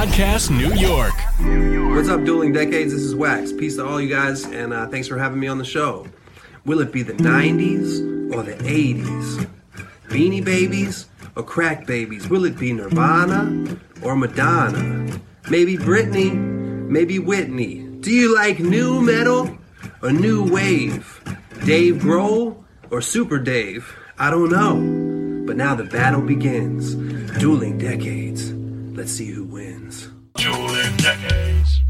Podcast New York. What's up, Dueling Decades? This is Wax. Peace to all you guys, and uh, thanks for having me on the show. Will it be the 90s or the 80s? Beanie Babies or Crack Babies? Will it be Nirvana or Madonna? Maybe Britney, maybe Whitney. Do you like new metal or new wave? Dave Grohl or Super Dave? I don't know. But now the battle begins. Dueling Decades. Let's see who wins. Dueling Decades.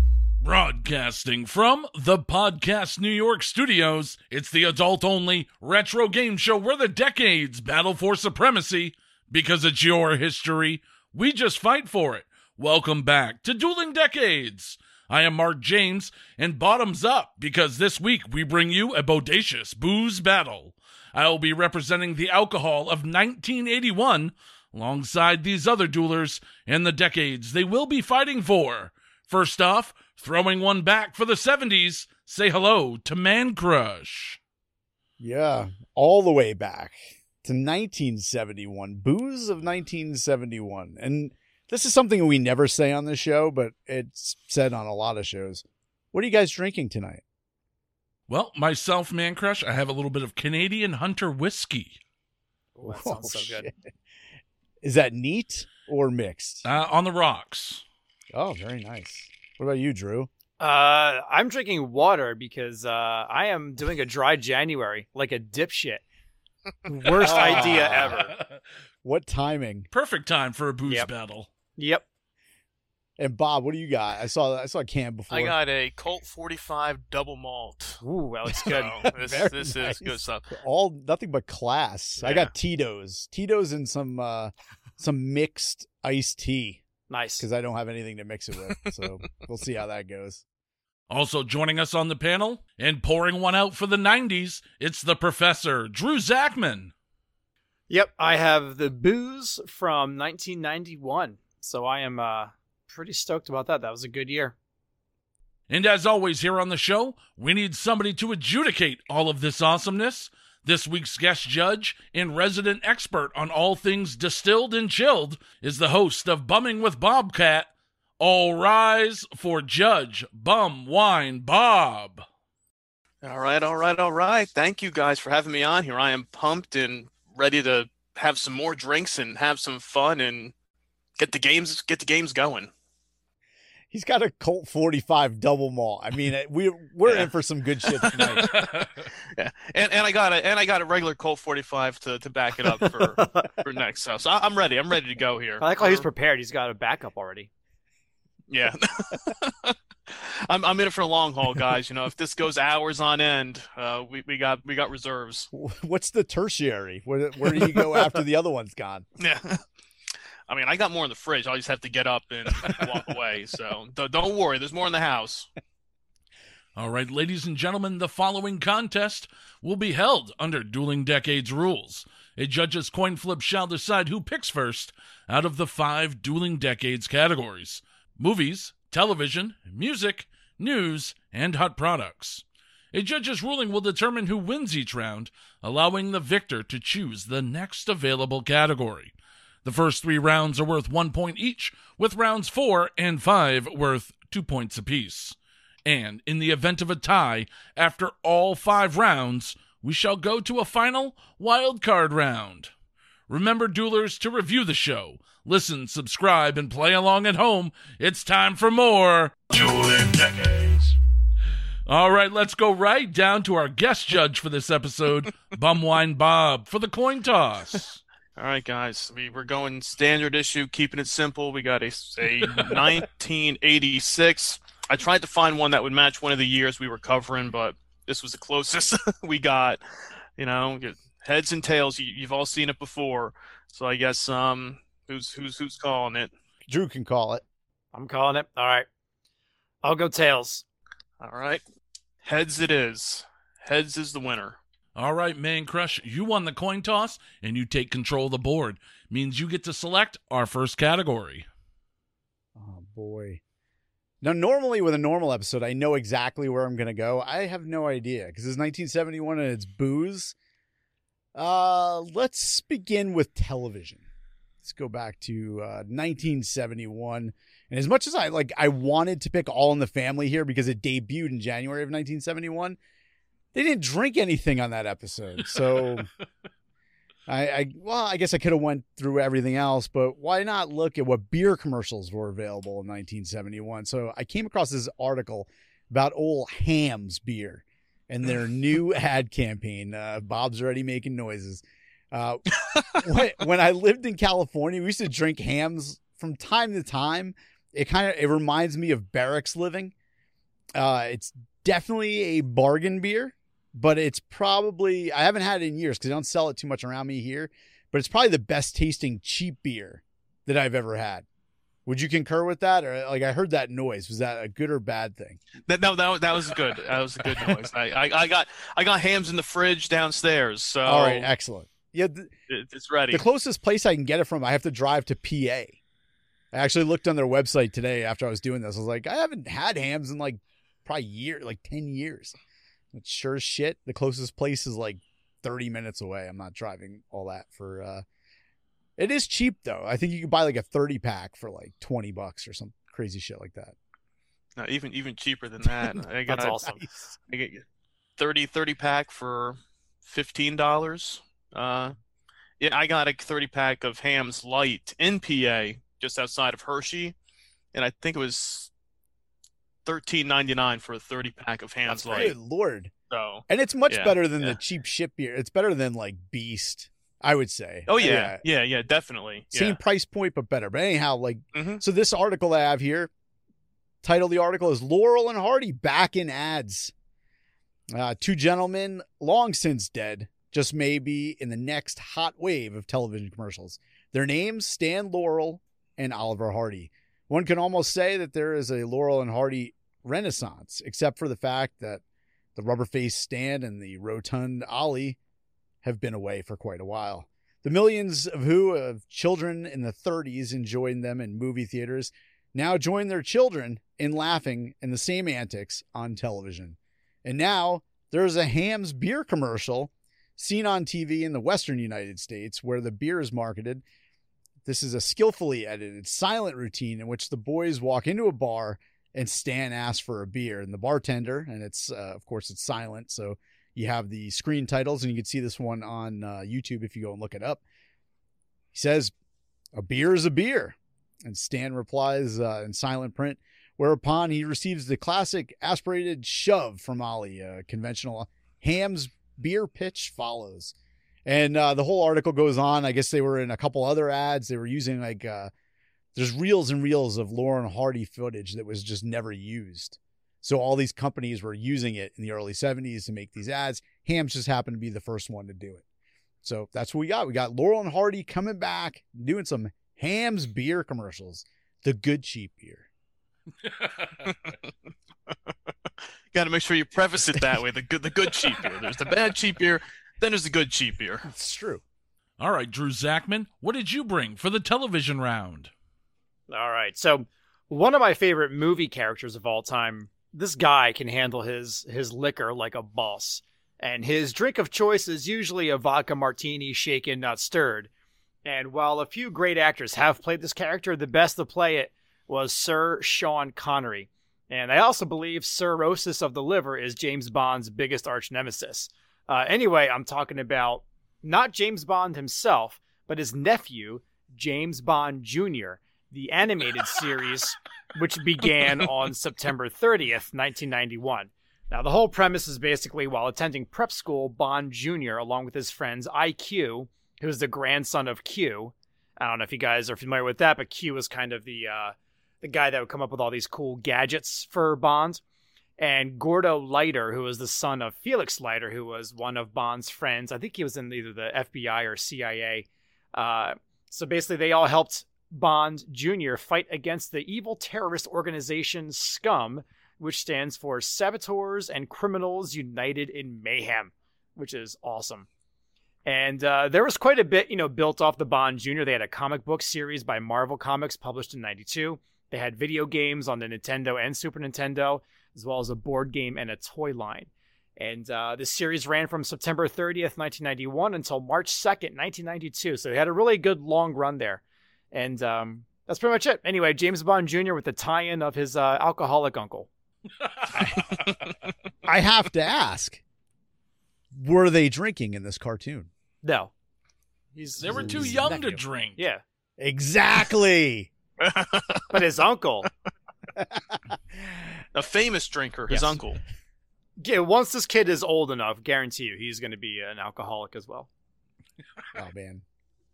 Broadcasting from the Podcast New York studios, it's the adult only retro game show where the decades battle for supremacy. Because it's your history, we just fight for it. Welcome back to Dueling Decades. I am Marc James, and bottoms up because this week we bring you a bodacious booze battle. I will be representing the alcohol of 1981 alongside these other duelers and the decades they will be fighting for. First off, throwing one back for the 70s, say hello to Mancrush. Yeah, all the way back to 1971, booze of 1971. And this is something we never say on the show, but it's said on a lot of shows. What are you guys drinking tonight? Well, myself, Mancrush, I have a little bit of Canadian Hunter whiskey. Ooh, that sounds Oh, so good. Shit. Is that neat or mixed? Uh, on the rocks. Oh, very nice. What about you, Drew? Uh, I'm drinking water because uh, I am doing a dry January like a dipshit. Worst idea ever. What timing? Perfect time for a booze Yep. battle. Yep. And Bob, what do you got? I saw I saw a can before. I got a Colt 45 double malt. Ooh, that looks good. So this Very this nice. is good stuff. all nothing but class. I got Tito's, Tito's, and some uh some mixed iced tea nice. because I don't have anything to mix it with. So we'll see how that goes. Also joining us on the panel and pouring one out for the 90s, it's the professor, Drew Zakmin. Yep, I have the booze from 1991, so I am uh pretty stoked about that. That was a good year. And as always, here on the show, we need somebody to adjudicate all of this awesomeness. This week's guest judge and resident expert on all things distilled and chilled is the host of Bumming with Bobcat. All rise for Judge Bum Wine Bob. All right, all right, all right. Thank you guys for having me on here. I am pumped and ready to have some more drinks and have some fun and get the games get the games going. He's got a Colt 45 double malt. I mean, we we're Yeah. in for some good shit tonight. yeah, and and I got a and I got a regular Colt 45 to, to back it up for for next. So, so I- I'm ready. I'm ready to go here. I like how he's Uh, prepared. He's got a backup already. Yeah. I'm I'm in it for the long haul, guys. You know, if this goes hours on end, uh, we, we got we got reserves. What's the tertiary? Where where do you go after the other one's gone? Yeah. I mean, I got more in the fridge. I just have to get up and walk away. So don't, don't worry. There's more in the house. All right, ladies and gentlemen, the following contest will be held under Dueling Decades rules. A judge's coin flip shall decide who picks first out of the five Dueling Decades categories movies, television, music, news, and hot products. A judge's ruling will determine who wins each round, allowing the victor to choose the next available category. The first three rounds are worth one point each, with rounds four and five worth two points apiece. And in the event of a tie, after all five rounds, we shall go to a final wild card round. Remember, duelers, to review the show. Listen, subscribe, and play along at home. It's time for more. Dueling Decades. All right, let's go right down to our guest judge for this episode, Bum Wine Bob, for the coin toss. All right, guys. We we're going standard issue, keeping it simple. We got a, a 1986. I tried to find one that would match one of the years we were covering, but this was the closest we got. You know, heads and tails. You, you've all seen it before, so I guess um, who's who's who's calling it? Drew can call it. I'm calling it. All right. I'll go tails. All right, heads it is. Heads is the winner. All right, Mancrush, you won the coin toss and you take control of the board. Means you get to select our first category. Oh boy. Now, normally with a normal episode, I know exactly where I'm going to go. I have no idea because it's 1971 and it's booze. Uh, let's begin with television. Let's go back to uh, 1971. And as much as I like, I wanted to pick All in the Family here because it debuted in January of 1971. They didn't drink anything on that episode, so I, I well, I guess I could have went through everything else, but why not look at what beer commercials were available in 1971? So I came across this article about old Hamm's beer and their new ad campaign. Uh, Bob's already making noises. Uh, when, when I lived in California, we used to drink Hamm's from time to time. It kind of it reminds me of barracks living. Uh, it's definitely a bargain beer, but it's probably I haven't had it in years because they don't sell it too much around me here. But it's probably the best tasting cheap beer that I've ever had. Would you concur with that, or like I heard that noise? Was that a good or bad thing? That no, that was that was good. That was a good noise. I, I, I got I got Hamm's in the fridge downstairs, so All right, excellent. Yeah, th- it's ready. the closest place I can get it from, I have to drive to PA. I actually looked on their website today after I was doing this. I was like, I haven't had Hamm's in like probably year, like ten years. But sure as shit, the closest place is like thirty minutes away. I'm not driving all that for. uh It is cheap though. I think you can buy like a thirty pack for like twenty bucks or some crazy shit like that. No, even even cheaper than that. I got That's awesome. Nice. I get 30, 30 pack for fifteen dollars. Uh, yeah, I got a thirty pack of Hamm's light in PA, just outside of Hershey, and I think it was thirteen ninety nine for a thirty pack of That's light. Good lord! So, And it's much Yeah, better than yeah. the cheap ship beer. It's better than like Beast, I would say. oh yeah, yeah, yeah, definitely. same Yeah. price point but better. But anyhow, like Mhm. so this article I have here, title of the article is Laurel and Hardy back in ads. Uh, two gentlemen long since dead, just maybe in the next hot wave of television commercials. Their names Stan Laurel and Oliver Hardy. One can almost say that there is a Laurel and Hardy renaissance, except for the fact that the rubber faced Stan and the rotund Ollie have been away for quite a while. The millions of who of children in the 30s enjoying them in movie theaters now join their children in laughing in the same antics on television. And now there's a Hamm's beer commercial seen on TV in the western United States where the beer is marketed. This is a skillfully edited silent routine in which the boys walk into a bar and Stan asks for a beer and the bartender and it's uh, of course it's silent so you have the screen titles, and you can see this one on uh, YouTube if you go and look it up. He says, A beer is a beer. And Stan replies uh, in silent print, whereupon he receives the classic aspirated shove from Ollie. A conventional Hamm's beer pitch follows. And uh, the whole article goes on. I guess they were in a couple other ads. They were using like, uh, there's reels and reels of Lauren Hardy footage that was just never used. So all these companies were using it in the early 70s to make these ads. Hamm's just happened to be the first one to do it. So that's what we got. We got Laurel and Hardy coming back, doing some Hamm's beer commercials. The good cheap beer. Got to make sure you preface it that way. The good, the good cheap beer. There's the bad cheap beer. Then there's the good cheap beer. It's true. All right, Drew Zakmin, what did you bring for the television round? All right. So, one of my favorite movie characters of all time. This guy can handle his his liquor like a boss, and his drink of choice is usually a vodka martini, shaken not stirred. And while a few great actors have played this character, the best to play it was Sir Sean Connery. And I also believe cirrhosis of the liver is James Bond's biggest arch nemesis. Uh, anyway, I'm talking about not James Bond himself, but his nephew, James Bond Jr., the animated series, which began on September 30th, 1991. Now, the whole premise is basically while attending prep school, Bond Jr., along with his friends IQ, who's the grandson of Q. I don't know if you guys are familiar with that, but Q is kind of the uh, the guy that would come up with all these cool gadgets for Bond. And Gordo Leiter, who was the son of Felix Leiter, who was one of Bond's friends. I think he was in either the FBI or CIA. Uh, so basically, they all helped Bond Jr. fight against the evil terrorist organization SCUM, which stands for Saboteurs and Criminals United in Mayhem, which is awesome. And uh, there was quite a bit, you know, built off the Bond Jr. They had a comic book series by Marvel Comics published in 92. They had video games on the Nintendo and Super Nintendo, as well as a board game and a toy line. And uh, this series ran from September 30th, 1991 until March 2nd, 1992. So they had a really good long run there. And um, that's pretty much it. Anyway, James Bond Jr. with the tie-in of his uh, alcoholic uncle. I have to ask: Were they drinking in this cartoon? No, he's they were too his young to drink. Yeah, Exactly. but his uncle. A famous drinker, his Yes. uncle. Yeah, once this kid is old enough, guarantee you he's going to be an alcoholic as well. oh man,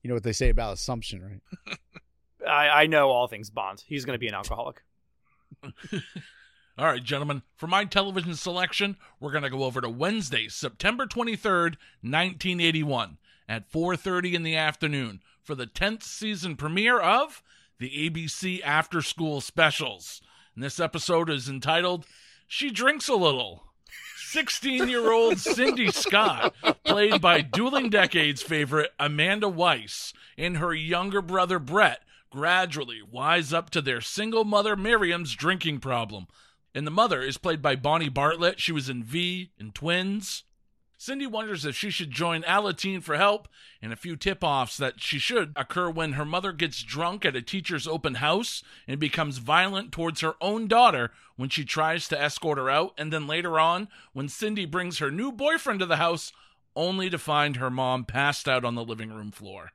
you know what they say about assumption, right? I, I know all things Bond. He's going to be an alcoholic. All right, gentlemen, for my television selection, we're going to go over to Wednesday, September 23rd, 1981 at 4:30 in the afternoon for the 10th season premiere of the ABC After School Specials. And this episode is entitled She Drinks a Little. 16-year-old Cindy Scott, played by Dueling Decades favorite Amanda Weiss, and her younger brother Brett gradually wise up to their single mother Miriam's drinking problem. And the mother is played by Bonnie Bartlett. She was in V and Twins. Cindy wonders if she should join Alateen for help, and a few tip offs that she should occur when her mother gets drunk at a teacher's open house and becomes violent towards her own daughter when she tries to escort her out, and then later on when Cindy brings her new boyfriend to the house only to find her mom passed out on the living room floor.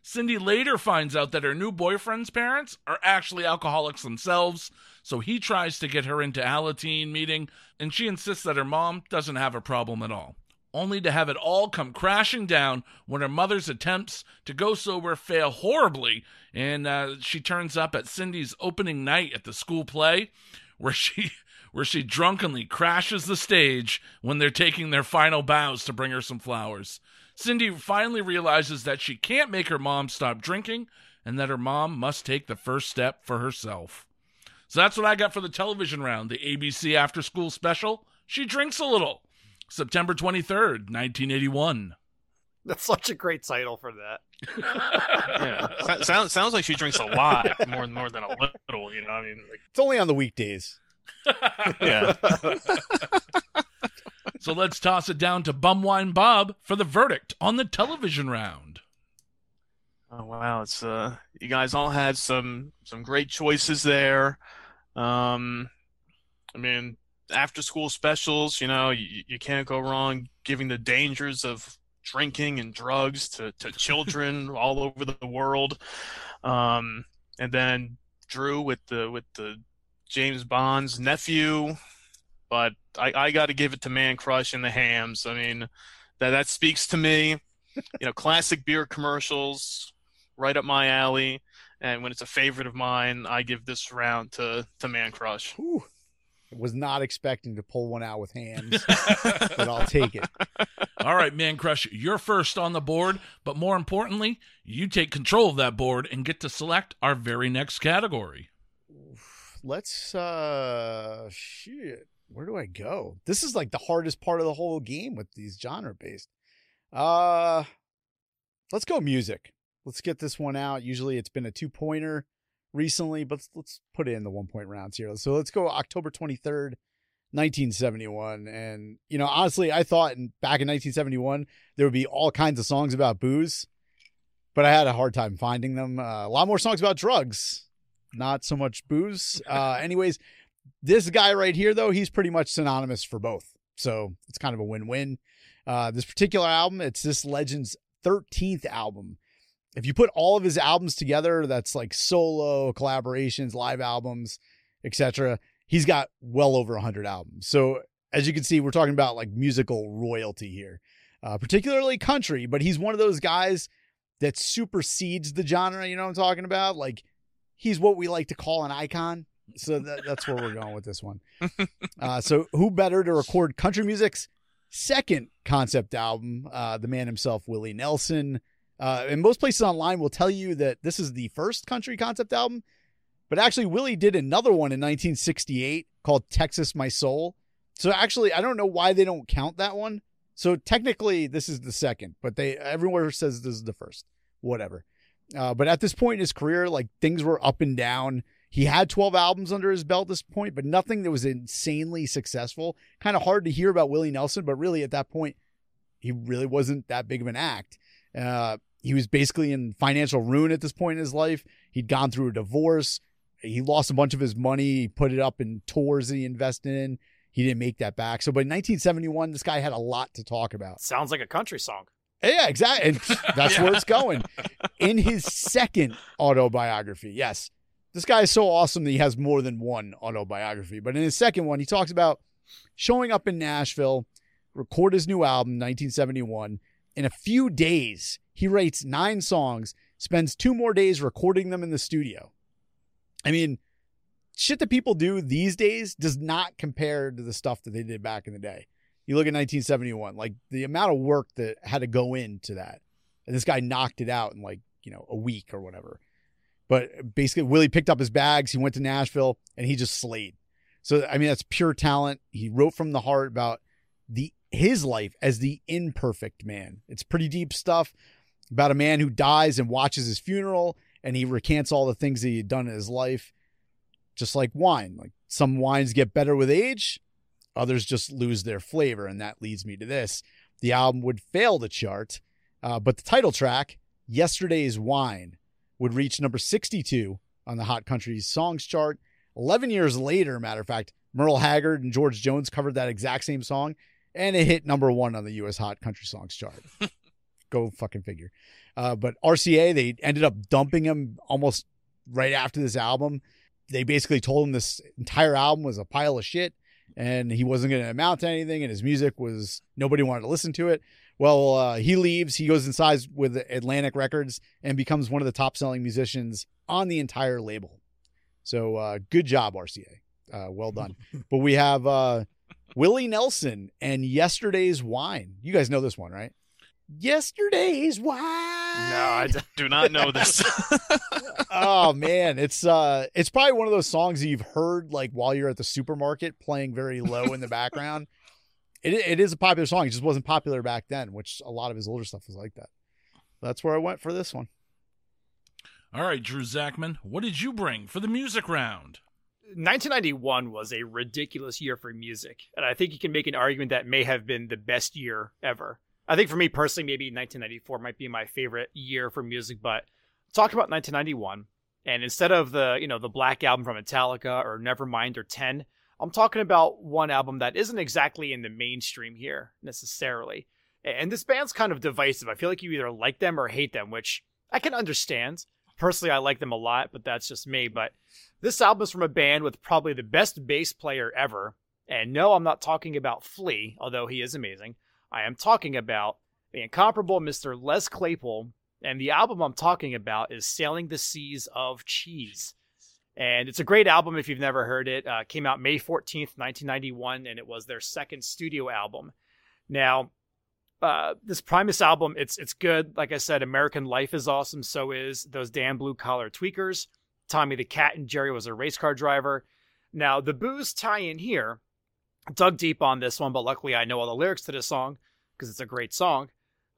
Cindy later finds out that her new boyfriend's parents are actually alcoholics themselves, so he tries to get her into Alateen meeting, and she insists that her mom doesn't have a problem at all. Only to have it all come crashing down when her mother's attempts to go sober fail horribly, and uh, she turns up at Cindy's opening night at the school play, where she where she drunkenly crashes the stage when they're taking their final bows to bring her some flowers. Cindy finally realizes that she can't make her mom stop drinking and that her mom must take the first step for herself. So that's what I got for the television round, the ABC After School Special. She Drinks a Little, September 23rd, 1981. That's such a great title for that. Yeah. So- sounds sounds like she drinks a lot more more than a little. You know, I mean, like, It's only on the weekdays. yeah. So let's toss it down to Bum Wine Bob for the verdict on the television round. Oh wow, it's uh, you guys all had some some great choices there. Um, I mean, after school specials, you know, you, you can't go wrong giving the dangers of drinking and drugs to, to children all over the world. Um, and then Drew with the with the James Bond's nephew, but I, I got to give it to Mancrush and the Hamm's. I mean, that that speaks to me. You know, classic beer commercials, right up my alley. And when it's a favorite of mine, I give this round to to Mancrush. Whew. Was not expecting to pull one out with Hamm's, but I'll take it. All right, Mancrush, you're first on the board, but more importantly, you take control of that board and get to select our very next category. Let's uh shit. Where do I go? This is like the hardest part of the whole game with these genre based. Uh let's go music. Let's get this one out. Usually it's been a two pointer recently, but let's, let's put it in the one point rounds here. So let's go October 23rd, 1971. And, you know, honestly, I thought in, back in 1971 there would be all kinds of songs about booze, but I had a hard time finding them. Uh, a lot more songs about drugs, not so much booze. Uh, anyways, this guy right here, though, he's pretty much synonymous for both. So it's kind of a win win. Uh, this particular album, it's this legend's 13th album. If you put all of his albums together, that's like solo, collaborations, live albums, etc., he's got well over 100 albums. So as you can see, we're talking about like musical royalty here, uh, particularly country, but he's one of those guys that supersedes the genre. You know what I'm talking about? Like he's what we like to call an icon. So that, that's where we're going with this one. Uh, so who better to record country music's second concept album? Uh, the man himself, Willie Nelson. Uh, and most places online will tell you that this is the first country concept album, but actually Willie did another one in 1968 called Texas My Soul. So actually, I don't know why they don't count that one. So technically, this is the second, but they everywhere says this is the first. Whatever. Uh, but at this point in his career, like things were up and down. He had 12 albums under his belt at this point, but nothing that was insanely successful. Kind of hard to hear about Willie Nelson, but really at that point, he really wasn't that big of an act. Uh, he was basically in financial ruin at this point in his life. He'd gone through a divorce. He lost a bunch of his money. He put it up in tours that he invested in. He didn't make that back. So, but in 1971, this guy had a lot to talk about. Sounds like a country song. Yeah, exactly. And that's where it's going. In his second autobiography, yes, this guy is so awesome that he has more than one autobiography. But in his second one, he talks about showing up in Nashville, record his new album, 1971. In a few days, he writes nine songs, spends two more days recording them in the studio. I mean, shit that people do these days does not compare to the stuff that they did back in the day. You look at 1971, like the amount of work that had to go into that. And this guy knocked it out in like, you know, a week or whatever. But basically, Willie picked up his bags. He went to Nashville and he just slayed. So, I mean, that's pure talent. He wrote from the heart about the his life as the imperfect man. It's pretty deep stuff about a man who dies and watches his funeral and he recants all the things that he had done in his life. Just like wine. Like some wines get better with age, others just lose their flavor. And that leads me to this. The album would fail to chart, uh, but the title track, Yesterday's Wine, would reach number 62 on the Hot Country Songs chart. 11 years later, matter of fact, Merle Haggard and George Jones covered that exact same song, and it hit number one on the U.S. Hot Country Songs chart. Go fucking figure. Uh, but RCA, they ended up dumping him almost right after this album. They basically told him this entire album was a pile of shit and he wasn't going to amount to anything, and his music was nobody wanted to listen to it. Well, uh, he leaves. He goes inside with Atlantic Records and becomes one of the top selling musicians on the entire label. So uh, good job, RCA. Uh, well done. but we have uh, Willie Nelson and Yesterday's Wine. You guys know this one, right? Yesterday's Wine. No, I Do not know this. oh man, it's uh it's probably one of those songs you've heard like while you're at the supermarket playing very low in the background. It it is a popular song. It just wasn't popular back then, which a lot of his older stuff was like that. That's where I went for this one. All right, Drew Zakmin, what did you bring for the music round? 1991 was a ridiculous year for music, and I think you can make an argument that may have been the best year ever. I think for me personally, maybe 1994 might be my favorite year for music, but talk about 1991, and instead of the you know the Black album from Metallica or Nevermind or Ten, I'm talking about one album that isn't exactly in the mainstream here necessarily. And this band's kind of divisive. I feel like you either like them or hate them, which I can understand. Personally, I like them a lot, but that's just me. But this album is from a band with probably the best bass player ever. And no, I'm not talking about Flea, although he is amazing. I am talking about the incomparable Mr. Les Claypool. And the album I'm talking about is Sailing the Seas of Cheese. And it's a great album if you've never heard it. Uh, came out May 14th, 1991, and it was their second studio album. Now, uh, this Primus album, it's it's good. Like I said, American Life is awesome. So is those damn blue collar tweakers. Tommy the Cat and Jerry was a race car driver. Now the booze tie in here. Dug deep on this one, but luckily I know all the lyrics to this song because it's a great song.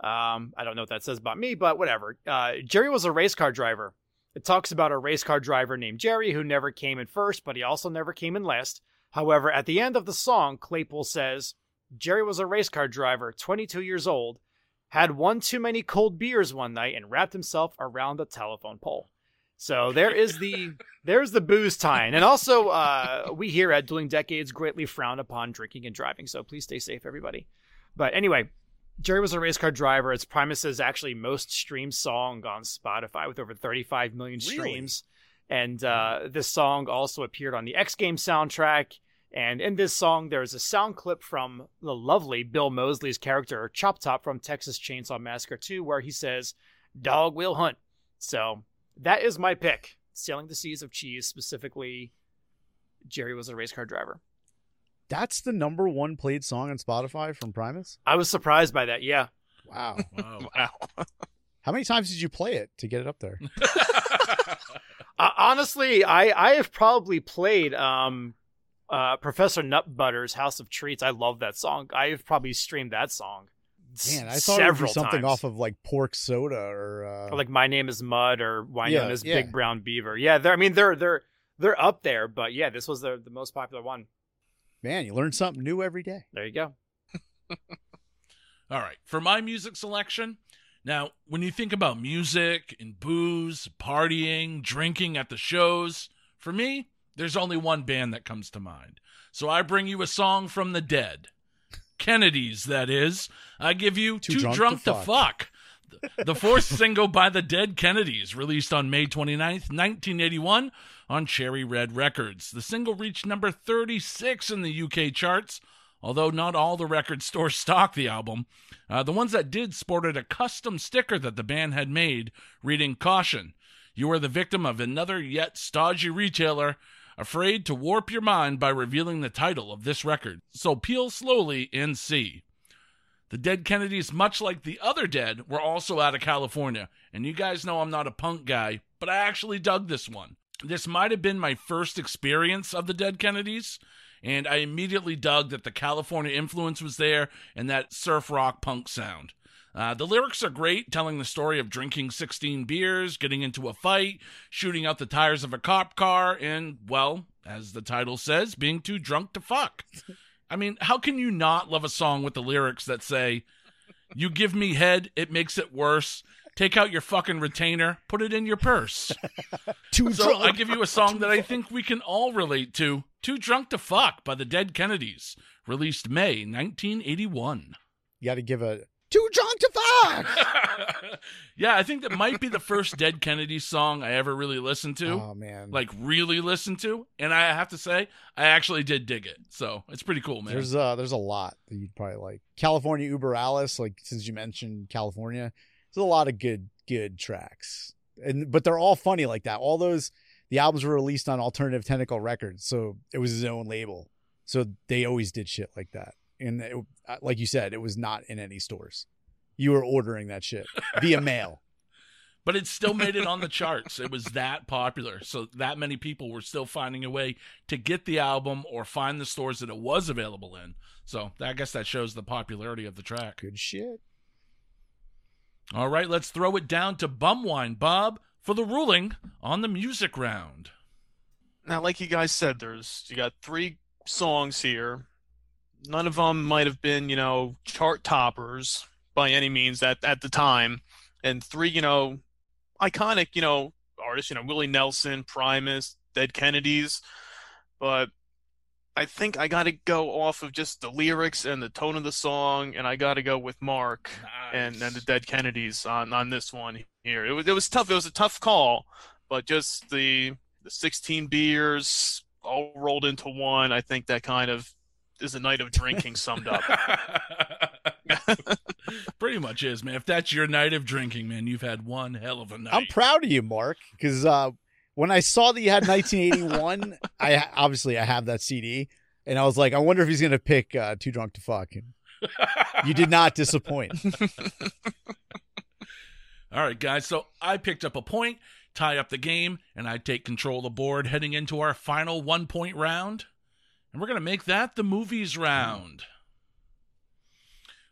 Um, I don't know what that says about me, but whatever. Uh, Jerry was a race car driver. It talks about a race car driver named Jerry who never came in first, but he also never came in last. However, at the end of the song, Claypool says, Jerry was a race car driver, 22 years old, had one too many cold beers one night and wrapped himself around a telephone pole. So there is the there's the booze tie and also uh, we here at Dueling Decades greatly frown upon drinking and driving. So please stay safe, everybody. But anyway, Jerry was a race car driver. It's Primus's actually most streamed song on Spotify with over 35 million Really? streams. And uh, this song also appeared on the X Games soundtrack. And in this song, there's a sound clip from the lovely Bill Moseley's character, Chop Top from Texas Chainsaw Massacre 2, where he says, Dog will hunt. So that is my pick. Sailing the Seas of Cheese, specifically, Jerry was a race car driver. That's the number one played song on Spotify from Primus. I was surprised by that, yeah. Wow. Wow. Wow. How many times did you play it to get it up there? Uh, honestly, I I have probably played um uh Professor Nutbutter's House of Treats. I love that song. I've probably streamed that song. S- Man, I thought it would several be something times. off of like Pork Soda or, uh, Or like My Name is Mud or Why Yeah, Known as yeah. Big Brown Beaver. Yeah, they're I mean they're they're they're up there, but yeah, this was the the most popular one. man, you learn something new every day. There you go. All right. For my music selection, Now, when you think about music and booze, partying, drinking at the shows, for me, there's only one band that comes to mind. So I bring you a song from the dead. Kennedy's, that is. I give you Too, Too Drunk, to, fuck. The fourth single by the Dead Kennedys, released on May 29th, 1981, on Cherry Red Records. The single reached number 36 in the UK charts, although not all the record stores stocked the album. Uh, the ones that did sported a custom sticker that the band had made, reading Caution, you are the victim of another yet stodgy retailer afraid to warp your mind by revealing the title of this record. So peel slowly and see. The Dead Kennedys, much like the other Dead, were also out of California. And you guys know I'm not a punk guy, but I actually dug this one. This might have been my first experience of the Dead Kennedys, and I immediately dug that the California influence was there and that surf rock punk sound. Uh, the lyrics are great, telling the story of drinking 16 beers, getting into a fight, shooting out the tires of a cop car, and, well, as the title says, being too drunk to fuck. I mean, how can you not love a song with the lyrics that say, You give me head, it makes it worse. Take out your fucking retainer, put it in your purse. Too so drunk. I give you a song that I think we can all relate to Too Drunk to Fuck by the Dead Kennedys, released May 1981. You got to give a too drunk to fuck. yeah, I think that might be the first Dead Kennedy song I ever really listened to. Oh man, like really listened to, and I have to say, I actually did dig it. So it's pretty cool, man. There's uh, there's a lot that you'd probably like. California Uber Alles, like since you mentioned California, there's a lot of good good tracks, and but they're all funny like that. All those the albums were released on Alternative Tentacle Records, so it was his own label. So they always did shit like that and it, uh, like you said, it was not in any stores. You were ordering that shit via mail. But it still made it on the charts. It was that popular. So that many people were still finding a way to get the album or find the stores that it was available in. So I guess that shows the popularity of the track. Good shit. All right, let's throw it down to Bum Wine Bob for the ruling on the music round. Now, like you guys said, there's you got three songs here none of them might have been, you know, chart toppers by any means at, at the time. And three, you know, iconic, you know, artists, you know, Willie Nelson, Primus, Dead Kennedys. But I think I got to go off of just the lyrics and the tone of the song, and I got to go with Marc nice. and, and the Dead Kennedys on, on this one here. It was it was tough. It was a tough call, but just the the 16 beers all rolled into one. I think that kind of is a night of drinking summed up. Pretty much is, man. If that's your night of drinking, man, you've had one hell of a night. I'm proud of you, Marc, because uh, when I saw that you had 1981, I obviously I have that CD, and I was like, I wonder if he's gonna pick uh, "Too Drunk to Fuck." And you did not disappoint. All right, guys. So I picked up a point, tie up the game, and I take control of the board heading into our final one point round. And we're going to make that the movies round.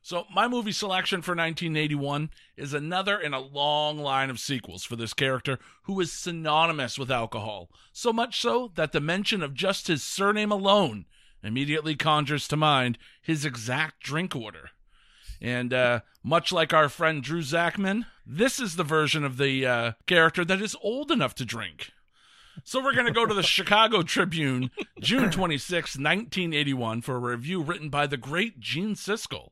So, my movie selection for 1981 is another in a long line of sequels for this character who is synonymous with alcohol. So much so that the mention of just his surname alone immediately conjures to mind his exact drink order. And uh, much like our friend Drew Zakmin, this is the version of the uh, character that is old enough to drink. So we're going to go to the Chicago Tribune, June 26, 1981, for a review written by the great Gene Siskel.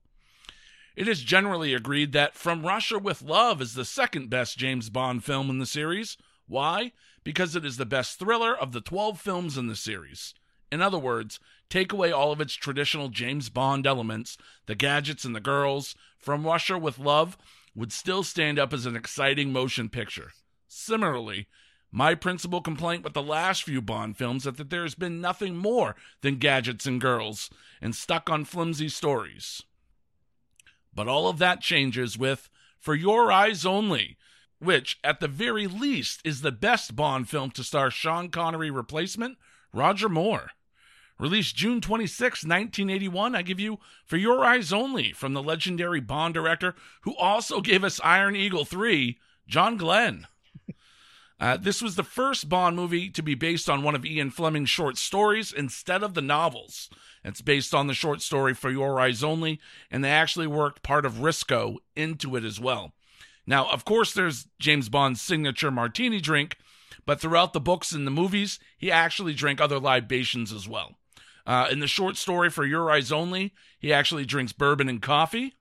It is generally agreed that From Russia with Love is the second best James Bond film in the series. Why? Because it is the best thriller of the 12 films in the series. In other words, take away all of its traditional James Bond elements, the gadgets and the girls, From Russia with Love would still stand up as an exciting motion picture. Similarly, my principal complaint with the last few Bond films is that there has been nothing more than gadgets and girls and stuck on flimsy stories. But all of that changes with For Your Eyes Only, which, at the very least, is the best Bond film to star Sean Connery replacement, Roger Moore. Released June 26, 1981, I give you For Your Eyes Only from the legendary Bond director who also gave us Iron Eagle 3, John Glen. Uh, this was the first Bond movie to be based on one of Ian Fleming's short stories instead of the novels. It's based on the short story For Your Eyes Only, and they actually worked part of Risico into it as well. Now, of course, there's James Bond's signature martini drink, but throughout the books and the movies, he actually drank other libations as well. Uh, in the short story for Your Eyes Only, he actually drinks bourbon and coffee.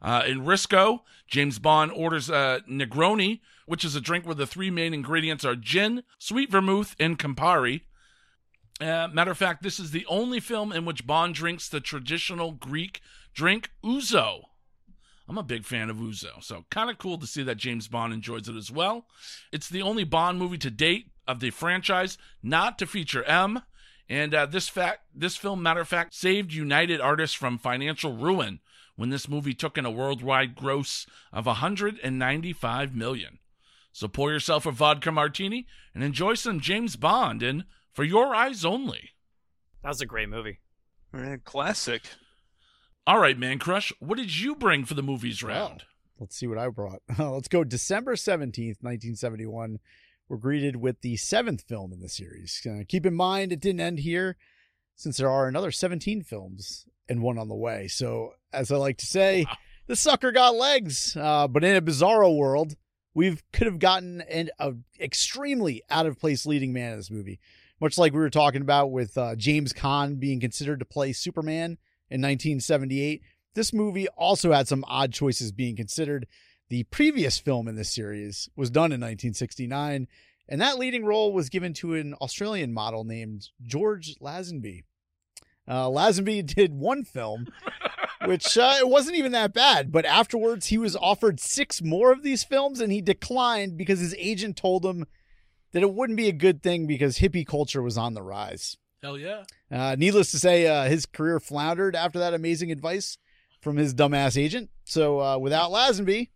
Uh, in Risico, James Bond orders a Negroni, which is a drink where the three main ingredients are gin, sweet vermouth, and Campari. Uh, matter of fact, this is the only film in which Bond drinks the traditional Greek drink ouzo. I'm a big fan of ouzo, so kind of cool to see that James Bond enjoys it as well. It's the only Bond movie to date of the franchise not to feature M, and uh, this fact, this film, matter of fact, saved United Artists from financial ruin when this movie took in a worldwide gross of 195 million. So pour yourself a vodka martini and enjoy some James Bond in For Your Eyes Only. That was a great movie. Eh, Classic. All right, Mancrush, what did you bring for the movies round? Let's see what I brought. Let's go December 17th, 1971. We're greeted with the seventh film in the series. Uh, keep in mind, it didn't end here since there are another 17 films and one on the way. So, as I like to say, Wow. the sucker got legs. Uh, but in a bizarro world, we could have gotten an a extremely out of place leading man in this movie. Much like we were talking about with uh, James Caan being considered to play Superman in 1978, this movie also had some odd choices being considered. The previous film in this series was done in 1969, and that leading role was given to an Australian model named George Lazenby. Uh, Lazenby did one film, which uh, it wasn't even that bad, but afterwards he was offered six more of these films, and he declined because his agent told him that it wouldn't be a good thing because hippie culture was on the rise. Hell yeah. Uh, needless to say, uh, his career floundered after that amazing advice from his dumbass agent. So uh, without Lazenby,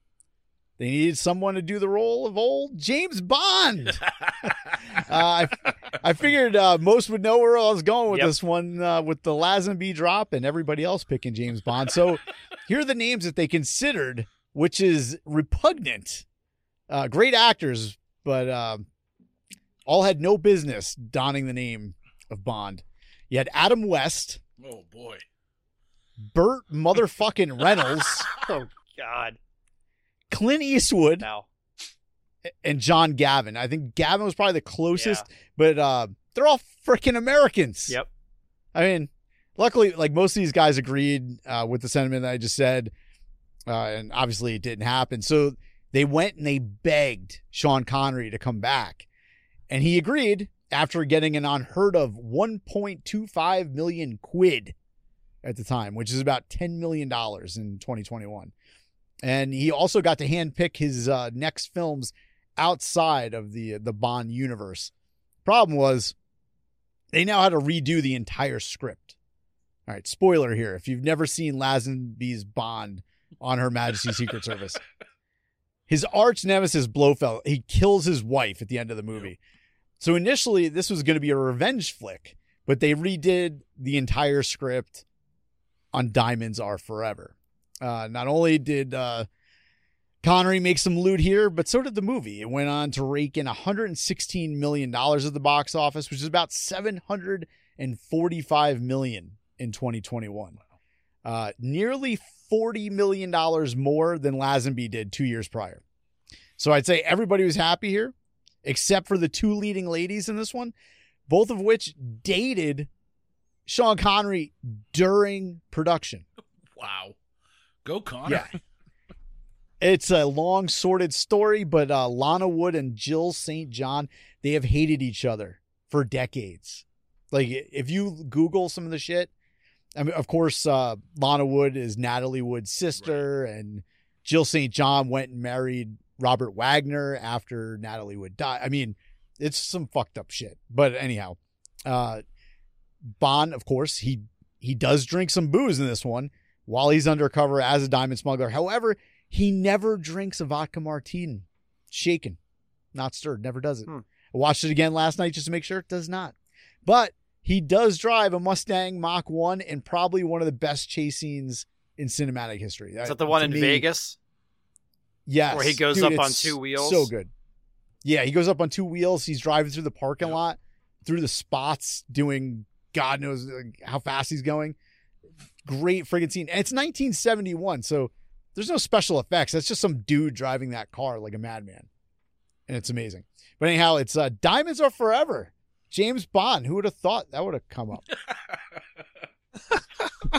they needed someone to do the role of old James Bond. uh, I, I figured uh, most would know where I was going with Yep. this one uh, with the Lazenby drop and everybody else picking James Bond. So here are the names that they considered, which is repugnant. Uh, great actors, but uh, all had no business donning the name of Bond. You had Adam West, Oh, boy. Burt motherfucking Reynolds, Oh God. Clint Eastwood, Now. and John Gavin. I think Gavin was probably the closest, but uh, they're all freaking Americans. Yep. I mean, luckily, like most of these guys agreed uh, with the sentiment that I just said, uh, and obviously it didn't happen. So they went and they begged Sean Connery to come back, and he agreed after getting an unheard of 1.25 million quid at the time, which is about 10 million dollars in 2021. And he also got to handpick his uh, next films outside of the the Bond universe. Problem was, they now had to redo the entire script. All right, spoiler here: if you've never seen Lazenby's Bond on Her Majesty's Secret Service, his arch nemesis Blofeld he kills his wife at the end of the movie. So initially, this was going to be a revenge flick, but they redid the entire script on Diamonds Are Forever. Uh, not only did uh, Connery make some loot here, but so did the movie. It went on to rake in 116 million dollars at the box office, which is about 745 million in 2021. Uh, nearly 40 million dollars more than Lazenby did two years prior. So I'd say everybody was happy here, except for the two leading ladies in this one, both of which dated Sean Connery during production. Wow. Go Connor. Yeah. It's a long, sordid story, but uh, Lana Wood and Jill St. John, they have hated each other for decades. Like, if you Google some of the shit, I mean, of course, uh, Lana Wood is Natalie Wood's sister, and Jill St. John went and married Robert Wagner after Natalie Wood died. I mean, it's some fucked up shit. But anyhow, uh, Bond, of course, he he does drink some booze in this one while he's undercover as a diamond smuggler. However, he never drinks a vodka martini, shaken, not stirred, never does it. Hmm. I watched it again last night just to make sure it does not. But he does drive a Mustang Mach 1 and probably one of the best chase scenes in cinematic history. Is that the one To in me, Vegas? Yes. Where he goes Dude, up on two wheels? So good. Yeah, he goes up on two wheels. He's driving through the parking Yep. lot, through the spots, doing God knows uh, how fast he's going. Great friggin' scene. And it's 1971, so there's no special effects. That's just some dude driving that car like a madman, and it's amazing. But anyhow, it's uh, Diamonds Are Forever. James Bond. Who would have thought that would have come up?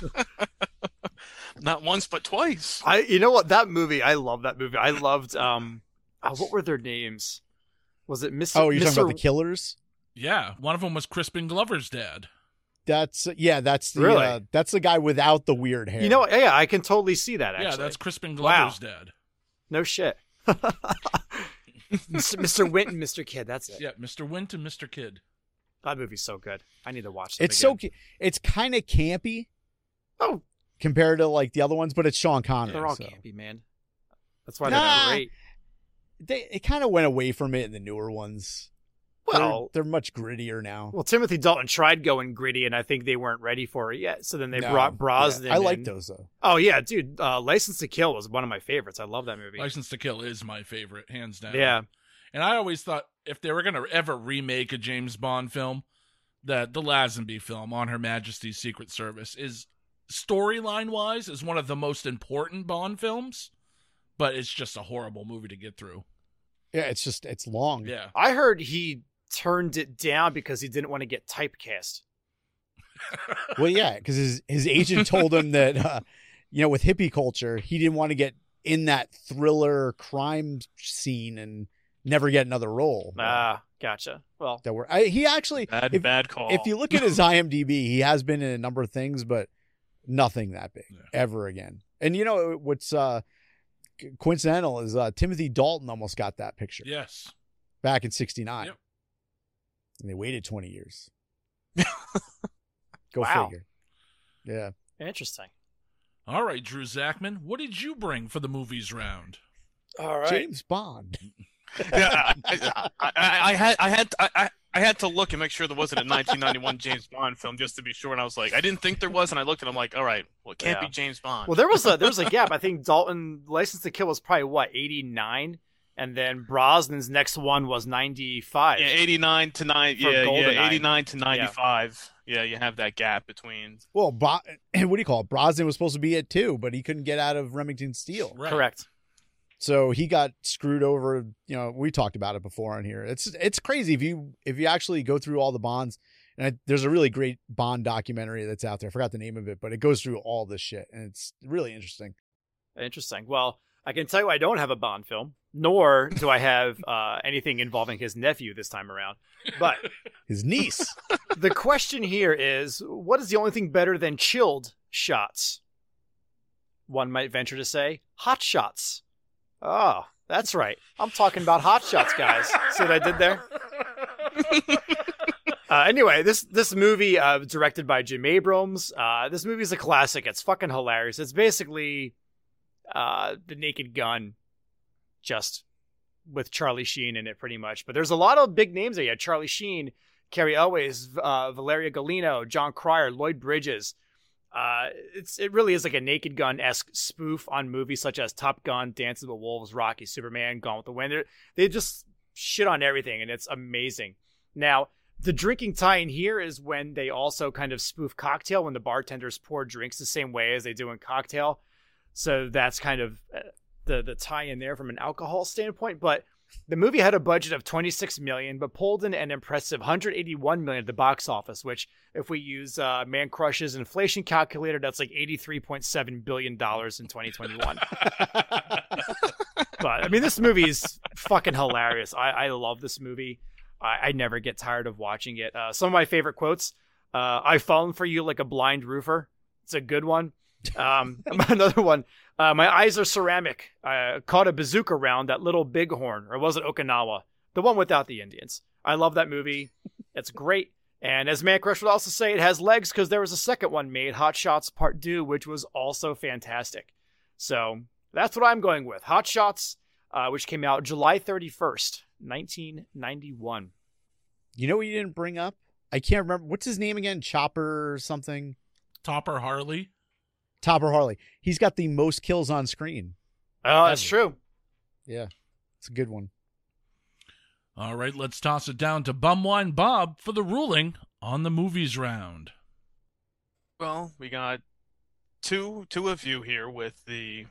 Not once, but twice. I you know what that movie I love that movie. I loved um oh, what were their names? Was it Mr. Oh, you're Mr. talking about the killers? Yeah, one of them was Crispin Glover's dad. That's yeah. That's the Really? uh, that's the guy without the weird hair. You know? Yeah, I can totally see that actually. Yeah, that's Crispin Wow. Glover's dad. no shit. Mr. Mr. Winton, Mr. Kidd, that's it. Yeah, Mr. Wint and Mr. Kidd. That movie's so good. I need to watch it. it's so it's kind of campy Oh, compared to like the other ones, but it's Sean Connery. they're all so. campy, man. That's why Nah. they're great. They it kind of went away from it in the newer ones. They're- Well, they're, much grittier now. well, Timothy Dalton tried going gritty, and I think they weren't ready for it yet. So then they No. brought Brosnan. Yeah, I like in. those though. Oh yeah, dude. Uh, License to Kill was one of my favorites. I love that movie. License to Kill is my favorite, hands down. yeah, And I always thought if they were going to ever remake a James Bond film, that the Lazenby film on Her Majesty's Secret Service is storyline wise is one of the most important Bond films, but it's just a horrible movie to get through. Yeah, it's just it's long. Yeah. I heard he turned it down because he didn't want to get typecast. Well, yeah, because his his agent told him that uh, you know with hippie culture he didn't want to get in that thriller crime scene and never get another role. Ah, gotcha. Well, that were I, he actually Bad, if, bad call. if you look at his IMDb, he has been in a number of things, but nothing that big Yeah. ever again. And you know what's uh, coincidental is uh, Timothy Dalton almost got that picture Yes. back in '69, Yep. And they waited 20 years. Go Wow. figure. Yeah. interesting. All right, Drew Zakmin, what did you bring for the movies round? All right. James Bond. yeah, I, I, I, I had I had I, I- I had to look and make sure there wasn't a 1991 James Bond film just to be sure. And I was like, I didn't think there was, and I looked and I'm like, all right, well, it can't Yeah. be James Bond. Well, there was a there was a gap. I think Dalton License to Kill was probably what eighty nine, and then Brosnan's next one was ninety five. yeah, 89 to nine. Yeah, GoldenEye. yeah, 89 to 95. Yeah. you have that gap between. Well, Bo- what do you call it? Brosnan was supposed to be it too, but he couldn't get out of Remington Steele. Right. Correct. So he got screwed over. You know, we talked about it before on here. It's it's crazy if you if you actually go through all the bonds. And I, there's a really great Bond documentary that's out there. I forgot the name of it, but it goes through all this shit, and it's really interesting. Interesting. Well, I can tell you I don't have a Bond film, nor do I have uh, anything involving his nephew this time around. But His niece. the question here is what is the only thing better than chilled shots? One might venture to say hot shots. Oh, that's right. I'm talking about hot shots, guys. See what I did there? Uh, anyway, this this movie, uh, directed by Jim Abrahams. Uh, this movie is a classic. It's fucking hilarious. It's basically uh, the Naked Gun, just with Charlie Sheen in it, pretty much. But there's a lot of big names there. You had Charlie Sheen, Cary Elwes, uh, Valeria Golino, Jon Cryer, Lloyd Bridges. Uh, it's it really is like a Naked Gun esque spoof on movies such as Top Gun, Dances with Wolves, Rocky, Superman, Gone with the Wind. They're, they just shit on everything, and it's amazing. Now, the drinking tie-in here is when they also kind of spoof cocktail when the bartenders pour drinks the same way as they do in cocktail. So that's kind of the the tie-in there from an alcohol standpoint. But the movie had a budget of 26 million, but pulled in an impressive 181 million at the box office. Which, if we use uh, Mancrush's inflation calculator, that's like 83.7 billion dollars in 2021. but I mean, this movie is fucking hilarious. I, I love this movie. I, I never get tired of watching it. Uh, some of my favorite quotes: uh, "I've fallen for you like a blind roofer." It's a good one. Um, another one: uh, "My eyes are ceramic." I caught a bazooka round that little bighorn, or was it Okinawa? The one without the Indians. I love that movie. It's great. And as Mancrush would also say, it has legs because there was a second one made, Hot Shots Part 2, which was also fantastic. So that's what I'm going with. Hot Shots, uh, which came out July 31st, 1991. You know what you didn't bring up? I can't remember what's his name again. Chopper or something. Topper Harley. Topper Harley. He's got the most kills on screen. Oh, that's Ever. true. Yeah, it's a good one. All right, let's toss it down to Bum Wine Bob for the ruling on the movies round. Well, we got two two of you here with the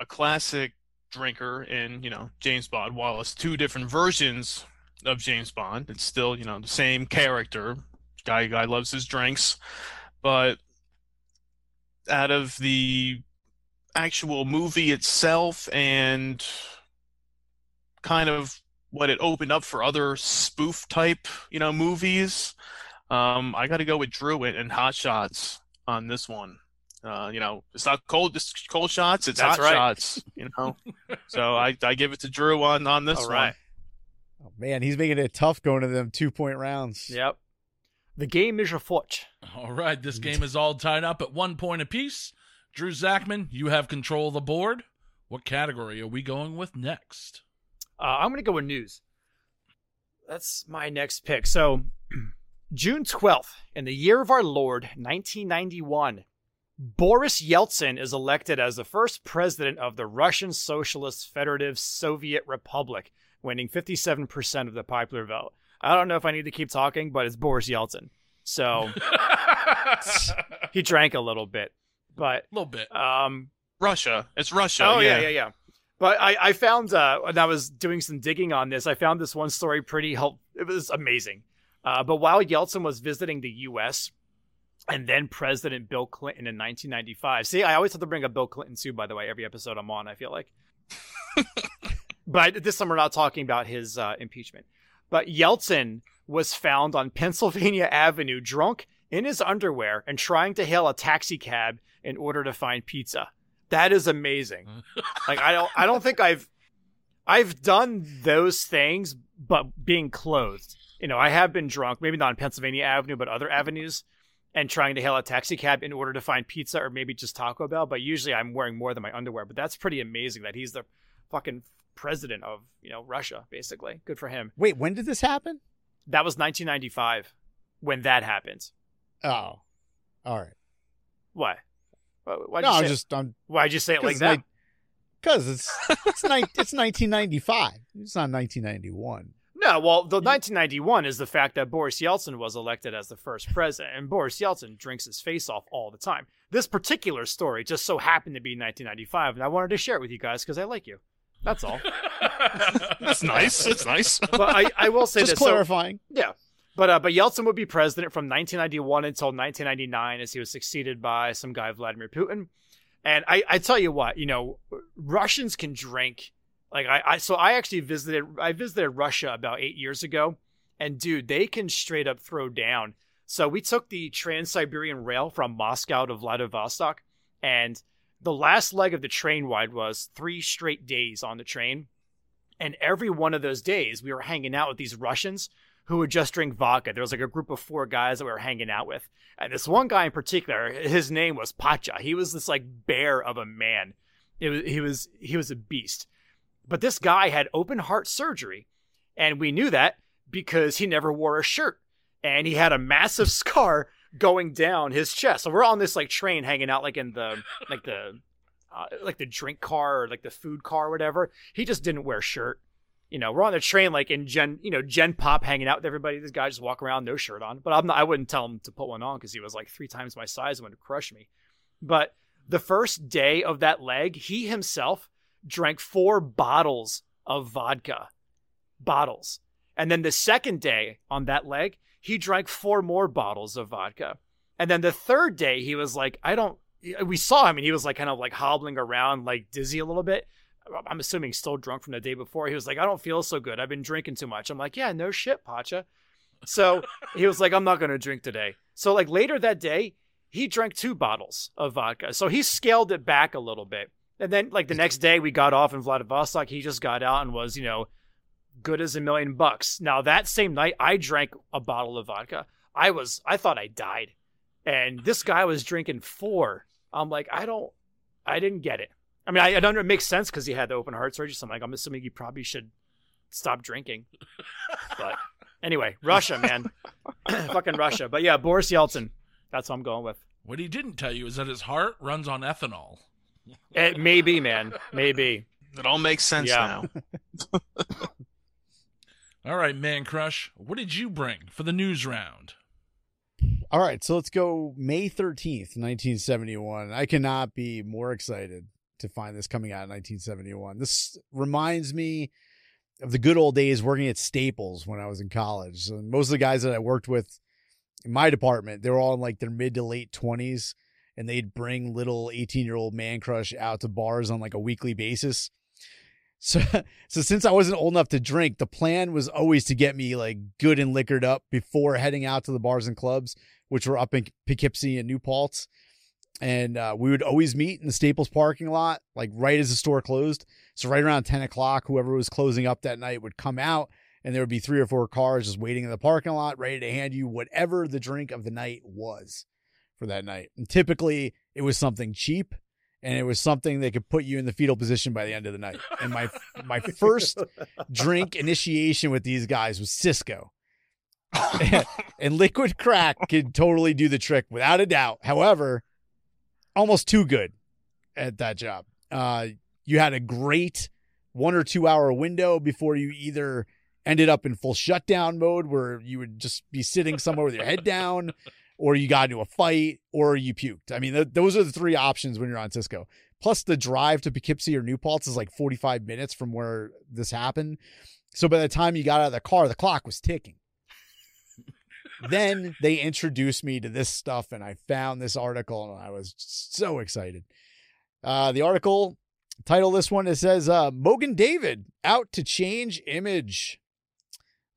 a classic drinker in you know James Bond. While it's two different versions of James Bond, it's still you know the same character. Guy guy loves his drinks, but out of the actual movie itself and kind of what it opened up for other spoof type you know movies um, I got to go with Drew it and Hot Shots on this one. Uh, you know, it's not cold, it's cold shots. It's That's hot right. shots. You know, so I, I give it to Drew on on this All one. right. Oh, man, he's making it tough going to them two point rounds. Yep. The game is afoot. All right, this game is all tied up at one point apiece. Drew Zakmin, you have control of the board. What category are we going with next? Uh, I'm going to go with news. That's my next pick. So, June 12th, in the year of our Lord, 1991, Boris Yeltsin is elected as the first president of the Russian Socialist Federative Soviet Republic, winning 57% of the popular vote. I don't know if I need to keep talking, but it's Boris Yeltsin. So, he drank a little bit. But A little bit. um, Russia. It's Russia. Oh yeah, yeah, yeah. But I, I found uh, when I was doing some digging on this, I found this one story pretty help. It was amazing. Uh, but while Yeltsin was visiting the U.S. and then President Bill Clinton in 1995. See, I always have to bring up Bill Clinton too. By the way, every episode I'm on, I feel like. but this time we're not talking about his uh, impeachment. But Yeltsin was found on Pennsylvania Avenue drunk in his underwear and trying to hail a taxi cab in order to find pizza. That is amazing. like I don't I don't think I've I've done those things but being clothed. You know, I have been drunk, maybe not on Pennsylvania Avenue, but other avenues and trying to hail a taxi cab in order to find pizza or maybe just Taco Bell, but usually I'm wearing more than my underwear, but that's pretty amazing that he's the fucking president of, you know, Russia basically. Good for him. Wait, when did this happen? That was 1995 when that happened. Oh, all right. Why- Why'd no, you I'm just I'm why'd you say it like that? because it's it's ni- it's 1995. It's not 1991. No, well, the 1991 is the fact that Boris Yeltsin was elected as the first president, and Boris Yeltsin drinks his face off all the time. This particular story just so happened to be 1995, and I wanted to share it with you guys because I like you. That's all. That's nice. That's nice. But I, I will say Just this. so- clarifying. yeah. But uh, but Yeltsin would be president from 1991 until 1999, as he was succeeded by some guy Vladimir Putin. And I, I tell you what, you know, Russians can drink. Like I, I so I actually visited I visited Russia about eight years ago, and dude, they can straight up throw down. So we took the Trans Siberian Rail from Moscow to Vladivostok, and the last leg of the train ride was three straight days on the train. And every one of those days, we were hanging out with these Russians who would just drink vodka. There was like a group of four guys that we were hanging out with. And this one guy in particular, his name was Pacha. He was this like bear of a man. It was, he was he was a beast. But this guy had open heart surgery, and we knew that because he never wore a shirt. And he had a massive scar going down his chest. So we're on this like train hanging out like in the like the uh, like the drink car or like the food car or whatever. He just didn't wear shirt. You know, we're on the train like in Gen, you know, Gen Pop hanging out with everybody. This guy just walk around no shirt on. But I'm not. I wouldn't tell him to put one on because he was like three times my size and would crush me. But the first day of that leg, he himself drank four bottles of vodka, bottles. And then the second day on that leg, he drank four more bottles of vodka. And then the third day, he was like, I don't. We saw him and he was like kind of like hobbling around, like dizzy a little bit. I'm assuming still drunk from the day before. He was like, I don't feel so good. I've been drinking too much. I'm like, yeah, no shit, Pacha. So he was like, I'm not going to drink today. So like later that day, he drank two bottles of vodka. So he scaled it back a little bit. And then like the next day we got off in Vladivostok, he just got out and was, you know, good as a million bucks. Now that same night I drank a bottle of vodka. I was I thought I died. And this guy was drinking four. I'm like, I don't I didn't get it. I mean, I, I don't. It makes sense because he had the open heart surgery. So I'm like, I'm assuming he probably should stop drinking. But anyway, Russia, man, fucking Russia. But yeah, Boris Yeltsin. That's what I'm going with. What he didn't tell you is that his heart runs on ethanol. It may be, man, maybe. It all makes sense Yeah. now. All right, Mancrush, what did you bring for the news round? All right, so let's go May 13th, 1971. I cannot be more excited to find this coming out in 1971. This reminds me of the good old days working at Staples when I was in college. Most of the guys that I worked with in my department, they were all in like their mid to late 20s and they'd bring little 18 year old man crush out to bars on like a weekly basis. So, so since I wasn't old enough to drink, the plan was always to get me like good and liquored up before heading out to the bars and clubs, which were up in Poughkeepsie and New Paltz. And uh, we would always meet in the Staples parking lot, like right as the store closed. So right around 10 o'clock, whoever was closing up that night would come out and there would be three or four cars just waiting in the parking lot, ready to hand you whatever the drink of the night was for that night. And typically it was something cheap and it was something that could put you in the fetal position by the end of the night. And my my first drink initiation with these guys was Cisco. and liquid crack could totally do the trick without a doubt. However, almost too good at that job. Uh, you had a great one or two hour window before you either ended up in full shutdown mode where you would just be sitting somewhere with your head down or you got into a fight or you puked. I mean, th- those are the three options when you're on Cisco. Plus, the drive to Poughkeepsie or New Paltz is like 45 minutes from where this happened. So by the time you got out of the car, the clock was ticking. then they introduced me to this stuff, and I found this article, and I was so excited. Uh, the article title this one it says uh, Mogen David out to change image.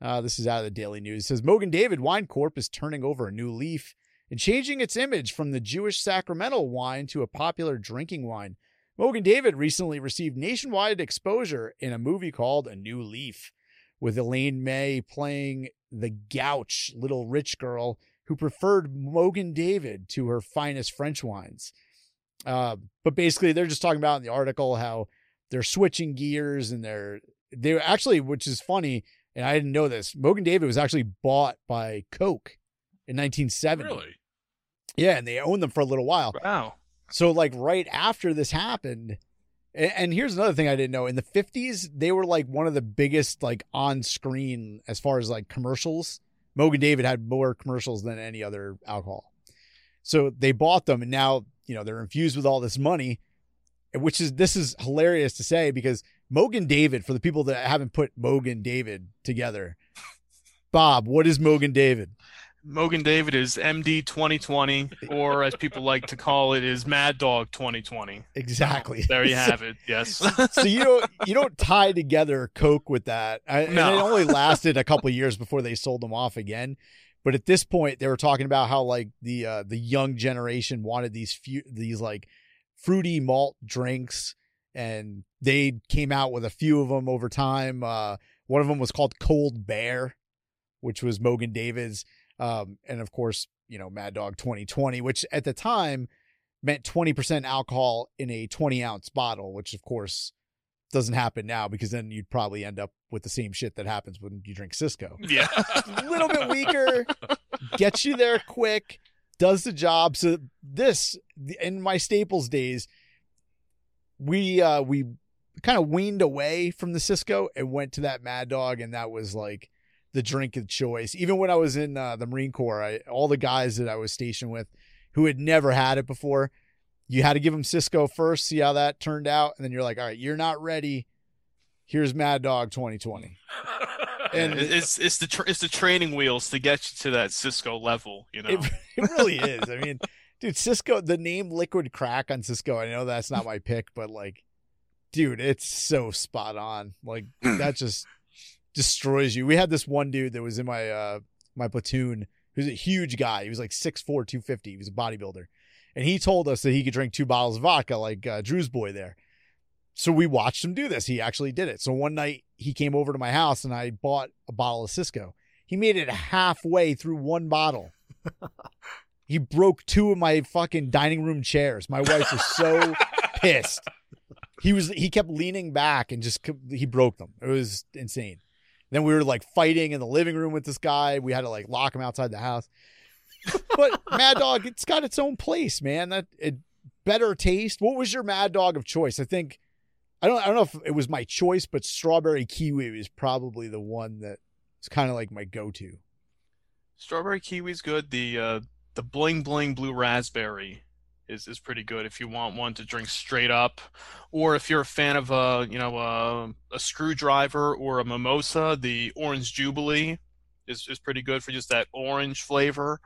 Uh, this is out of the Daily News. It says Mogen David Wine Corp is turning over a new leaf and changing its image from the Jewish sacramental wine to a popular drinking wine. Mogen David recently received nationwide exposure in a movie called A New Leaf, with Elaine May playing the gouch little rich girl who preferred Mogen David to her finest French wines. Uh, but basically, they're just talking about in the article how they're switching gears and they're they actually, which is funny, and I didn't know this. Mogen David was actually bought by Coke in 1970. Really? Yeah, and they owned them for a little while. Wow. So like right after this happened, and, and here's another thing I didn't know. In the 50s, they were like one of the biggest like on screen as far as like commercials. Mogen David had more commercials than any other alcohol. So they bought them and now, you know, they're infused with all this money, which is this is hilarious to say because Mogen David, for the people that haven't put Mogen David together, Bob, what is Mogen David? Mogen David is MD 2020, or as people like to call it, is Mad Dog 2020. Exactly. There you have it. Yes. so you don't you don't tie together Coke with that. I, and No. it only lasted a couple of years before they sold them off again. But at this point, they were talking about how like the uh, the young generation wanted these few these like fruity malt drinks, and they came out with a few of them over time. Uh, one of them was called Cold Bear, which was Mogen David's, um, and of course, you know Mad Dog 2020, which at the time meant 20% alcohol in a 20 ounce bottle, which of course doesn't happen now because then you'd probably end up with the same shit that happens when you drink Cisco. yeah. A little bit weaker, gets you there quick, does the job. So this in my Staples days, we uh we kind of weaned away from the Cisco and went to that Mad Dog, and that was like the drink of choice. Even when I was in uh, the Marine Corps, I, all the guys that I was stationed with who had never had it before, you had to give them Cisco first, see how that turned out, and then you're like, all right, you're not ready. Here's Mad Dog 2020. And And it's it's the tr it's the training wheels to get you to that Cisco level. You know. It, it really is. I mean, dude, Cisco, the name Liquid Crack on Cisco, I know that's not my pick, but like, dude, it's so spot on. Like, that just destroys you. We had this one dude that was in my uh my platoon who's a huge guy. He was like 6'4, 250. He was a bodybuilder. And he told us that he could drink two bottles of vodka like uh, Drew's boy there. So we watched him do this. He actually did it. So one night he came over to my house and I bought a bottle of Cisco. He made it halfway through one bottle. he broke two of my fucking dining room chairs. My wife was so pissed. He was he kept leaning back and just he broke them. It was insane. Then we were like fighting in the living room with this guy. We had to like lock him outside the house. But Mad Dog, it's got its own place, man. That it better taste. What was your Mad Dog of choice? I think I don't I don't know if it was my choice, but strawberry kiwi was probably the one that was kind of like my go to. Strawberry kiwi's good. The uh, the bling bling blue raspberry is is pretty good if you want one to drink straight up, or if you're a fan of a you know a, a screwdriver or a mimosa, the Orange Jubilee is is pretty good for just that orange flavor.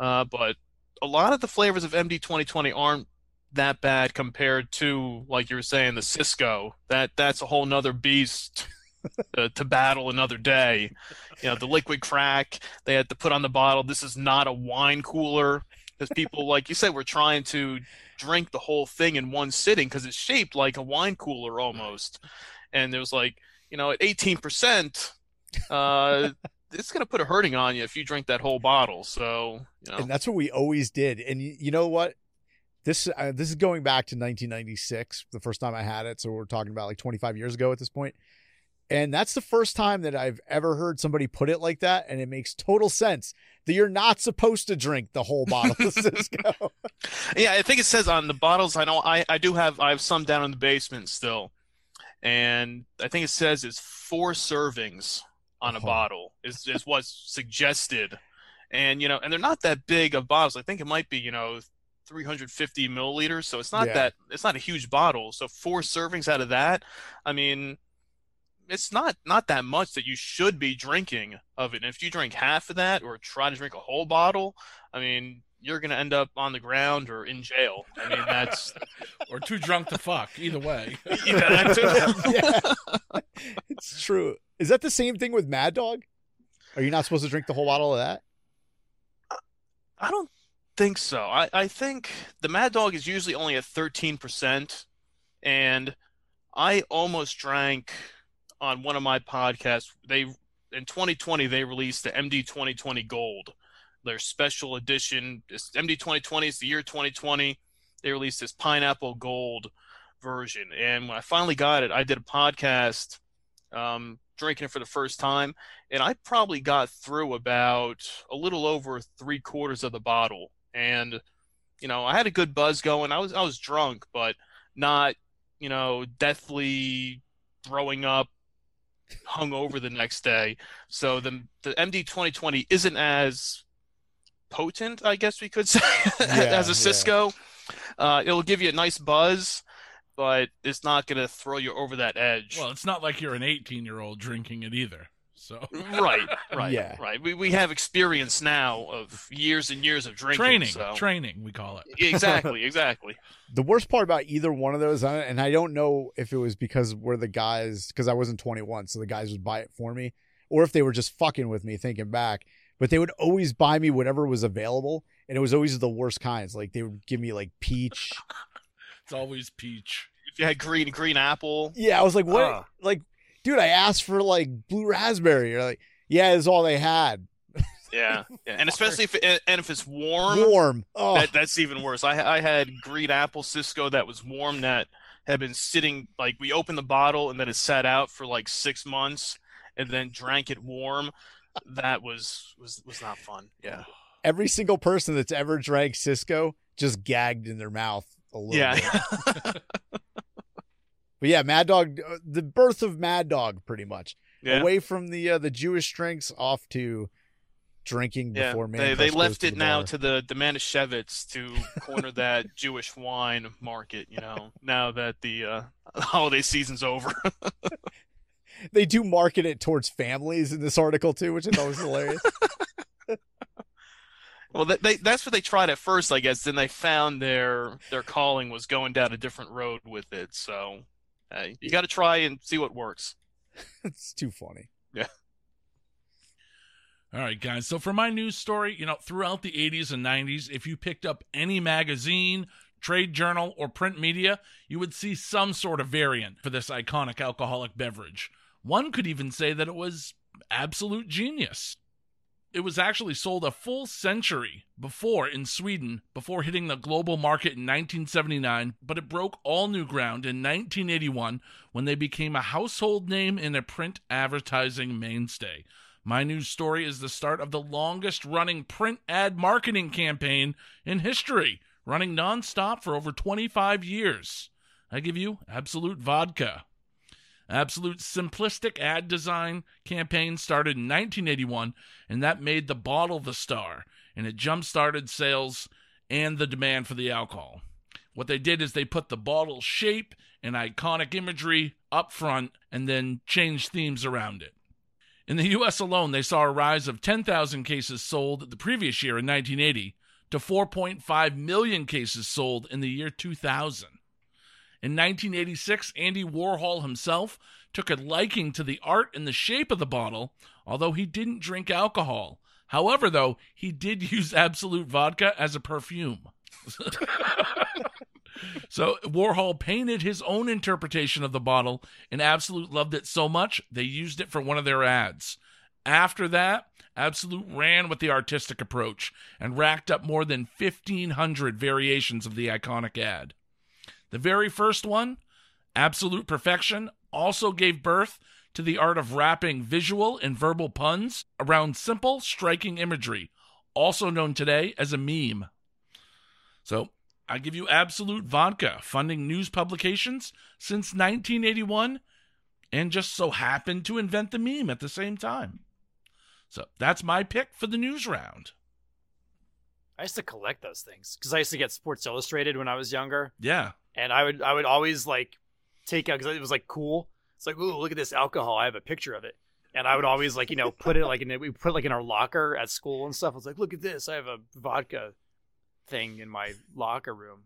Uh, but a lot of the flavors of MD 2020 aren't that bad compared to like you were saying the Cisco. That that's a whole nother beast. to, to battle another day. You know, the liquid crack they had to put on the bottle. This is not a wine cooler because people, like you said, were trying to drink the whole thing in one sitting because it's shaped like a wine cooler almost. And there was like, you know, at 18%, uh, it's going to put a hurting on you if you drink that whole bottle. So, you know. And that's what we always did. And you, you know what? This uh, this is going back to 1996, the first time I had it. So we're talking about like 25 years ago at this point. And that's the first time that I've ever heard somebody put it like that. And it makes total sense that you're not supposed to drink the whole bottle of Cisco. yeah, I think it says on the bottles. I know I, I do have I have some down in the basement still, and I think it says it's four servings on a Oh. bottle is is what's suggested, and you know, and they're not that big of bottles. I think it might be you know 350 milliliters, so it's not Yeah. that it's not a huge bottle. So four servings out of that, I mean. It's not not that much that you should be drinking of it. And if you drink half of that or try to drink a whole bottle, I mean, you're going to end up on the ground or in jail. I mean, that's or too drunk to fuck. Either way. yeah, that too. yeah. It's true. Is that the same thing with Mad Dog? Are you not supposed to drink the whole bottle of that? I don't think so. I, I think the Mad Dog is usually only at 13%. And I almost drank on one of my podcasts. They in 2020 they released the MD 2020 Gold, their special edition. It's MD 2020 is the year 2020. They released this pineapple gold version, and when I finally got it, I did a podcast um, drinking it for the first time, and I probably got through about a little over three quarters of the bottle, and you know I had a good buzz going. I was I was drunk, but not you know deathly throwing up hung over the next day. So the the MD 2020 isn't as potent, I guess we could say, as a Cisco. Uh, it'll give you a nice buzz, but it's not going to throw you over that edge. Well, it's not like you're an 18 year old drinking it either. So right, right, Yeah. right. We we have experience now of years and years of drinking. training, so. training, we call it. exactly, exactly. The worst part about either one of those, uh, and I don't know if it was because we're the guys, because I wasn't 21, so the guys would buy it for me, or if they were just fucking with me thinking back, but they would always buy me whatever was available, and it was always the worst kinds. Like they would give me like peach. It's always peach. If you had green green apple, Yeah, I was like, what? Ah. Like, dude, I asked for like blue raspberry. You're like, yeah, it's all they had. yeah, yeah. and especially if it, and if it's warm, Warm. Oh, that, that's even worse. I I had green apple Cisco that was warm that had been sitting like we opened the bottle and then it sat out for like six months and then drank it warm. That was was was not fun. Yeah, every single person that's ever drank Cisco just gagged in their mouth a little yeah. But yeah, Mad Dog, uh, the birth of Mad Dog, pretty much yeah. away from the uh, the Jewish drinks, off to drinking Yeah, before man. they, they left it the now bar. to the the Manischewitz to corner that Jewish wine market. You know, now that the uh, holiday season's over. They do market it towards families in this article too, which I is always hilarious. Well, they, they, that's what they tried at first, I guess. Then they found their their calling was going down a different road with it. So, hey, you got to try and see what works. it's too funny. Yeah. All right, guys. So for my news story, you know, throughout the 80s and 90s, if you picked up any magazine, trade journal, or print media, you would see some sort of variant for this iconic alcoholic beverage. One could even say that it was absolute genius. It was actually sold a full century before in Sweden, before hitting the global market in 1979, but it broke all new ground in 1981 when they became a household name and a print advertising mainstay. My news story is the start of the longest running print ad marketing campaign in history, running nonstop for over 25 years. I give you Absolut Vodka. Absolut simplistic ad design campaign started in 1981, and that made the bottle the star, and it jump started sales and the demand for the alcohol. What they did is they put the bottle shape and iconic imagery up front and then changed themes around it. In the US alone, they saw a rise of 10,000 cases sold the previous year in 1980 to 4.5 million cases sold in the year 2000. In 1986, Andy Warhol himself took a liking to the art and the shape of the bottle, although he didn't drink alcohol. However, though, he did use Absolut vodka as a perfume. so Warhol painted his own interpretation of the bottle, and Absolut loved it so much they used it for one of their ads. After that, Absolut ran with the artistic approach and racked up more than 1,500 variations of the iconic ad. The very first one, Absolut Perfection, also gave birth to the art of wrapping visual and verbal puns around simple, striking imagery, also known today as a meme. So, I give you Absolut Vodka, funding news publications since 1981, and just so happened to invent the meme at the same time. So, that's my pick for the news round. I used to collect those things because I used to get Sports Illustrated when I was younger, Yeah. and I would I would always like take out because it was like cool. It's like, ooh, look at this alcohol. I have a picture of it, and I would always like you know put it like in we put it, like in our locker at school and stuff. I was like, look at this. I have a vodka thing in my locker room.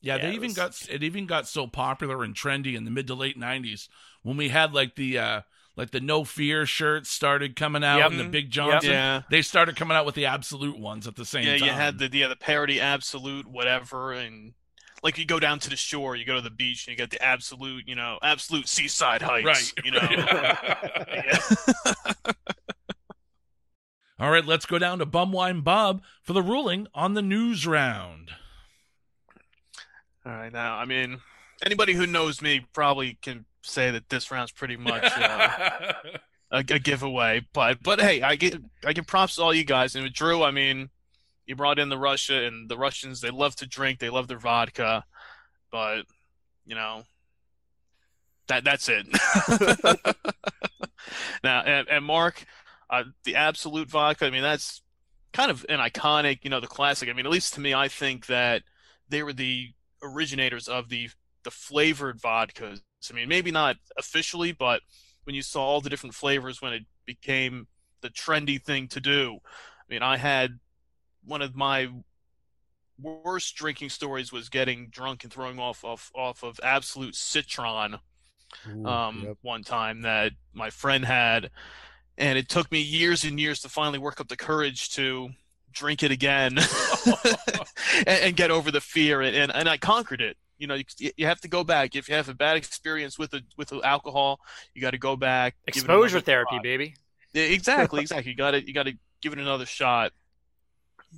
Yeah, Yeah, they it even was- got it even got so popular and trendy in the mid to late '90s when we had like the uh like the No Fear shirts started coming out Yep. and the Big Johnson. Yeah. They started coming out with the Absolut ones at the same Yeah, time. you had the yeah the parody absolute whatever and like you go down to the shore, you go to the beach and you get the absolute, you know, absolute seaside heights, right. you know. Yeah. All right, let's go down to Bum Wine Bob for the ruling on the news round. All right, now I mean, anybody who knows me probably can say that this round's pretty much uh, a, a giveaway. But but hey, I get I give props to all you guys. And with Drew, I mean, you brought in the Russia and the Russians. They love to drink. They love their vodka, but you know that that's it. now and, and Marc, uh, the absolute vodka. I mean, that's kind of an iconic. You know, the classic. I mean, at least to me, I think that they were the originators of the the flavored vodkas. I mean, maybe not officially, but when you saw all the different flavors when it became the trendy thing to do. I mean, I had one of my worst drinking stories was getting drunk and throwing off off, off of absolute citron Ooh, um, yep. one time that my friend had, and it took me years and years to finally work up the courage to drink it again and, and get over the fear, and, and, and I conquered it. You know, you, you have to go back if you have a bad experience with the with alcohol. You got to go back. Exposure therapy, shot. baby. Yeah, exactly, exactly. You got to you got to give it another shot.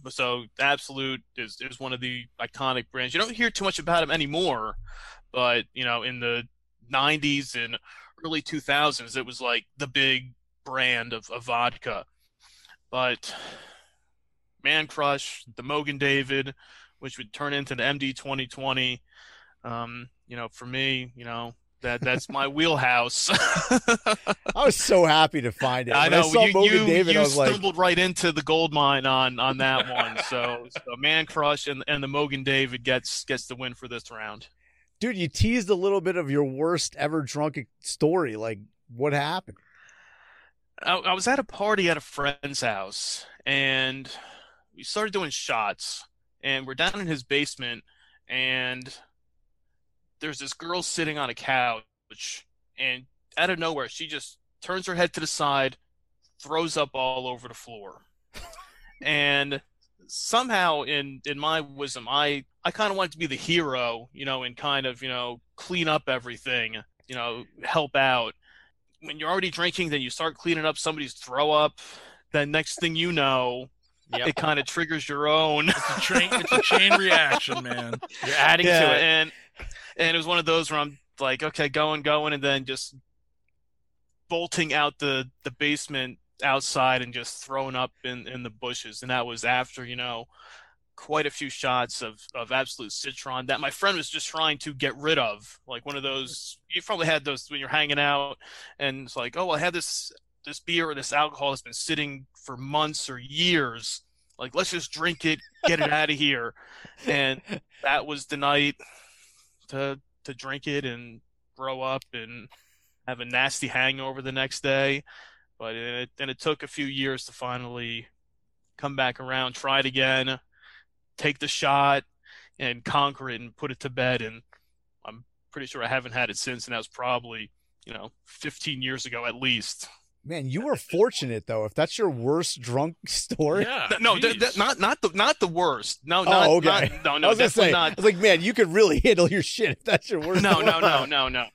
So Absolut is is one of the iconic brands. You don't hear too much about them anymore, but you know, in the '90s and early 2000s, it was like the big brand of, of vodka. But Mancrush, the Mogen David, which would turn into the MD 2020. Um, you know, for me, you know, that that's my wheelhouse. I was so happy to find it. I When know I saw you, you, David. you I was like, stumbled right into the gold mine on on that one. So, so Mancrush and and the Mogen David gets gets the win for this round. dude, you teased a little bit of your worst ever drunk story. Like, what happened? I, I was at a party at a friend's house, and we started doing shots. And we're down in his basement, and there's this girl sitting on a couch, and out of nowhere, she just turns her head to the side, throws up all over the floor, and somehow in in my wisdom, I I kind of wanted to be the hero, you know, and kind of you know clean up everything, you know, help out when you're already drinking, then you start cleaning up somebody's throw up. Then next thing you know, Yep. it kind of triggers your own. It's a train. It's a chain reaction, man. You're adding yeah, to it. and and it was one of those where I'm like, okay, going, going, and then just bolting out the the basement outside and just throwing up in in the bushes. And that was after you know quite a few shots of of absolute citron that my friend was just trying to get rid of. Like one of those you've probably had those when you're hanging out and it's like, oh, I had this this beer or this alcohol that's been sitting for months or years Like, let's just drink it, get it out of here. And that was the night to to drink it and grow up and have a nasty hangover the next day. But it, then it took a few years to finally come back around, try it again, take the shot, and conquer it and put it to bed. And I'm pretty sure I haven't had it since, and that was probably you know 15 years ago at least. Man, you were fortunate though. If that's your worst drunk story. Yeah. No, th- th- not not the not the worst. No, not, oh, okay. not- no, I was gonna definitely say, not. I was like, man, you could really handle your shit if that's your worst. No, no, no, no, no,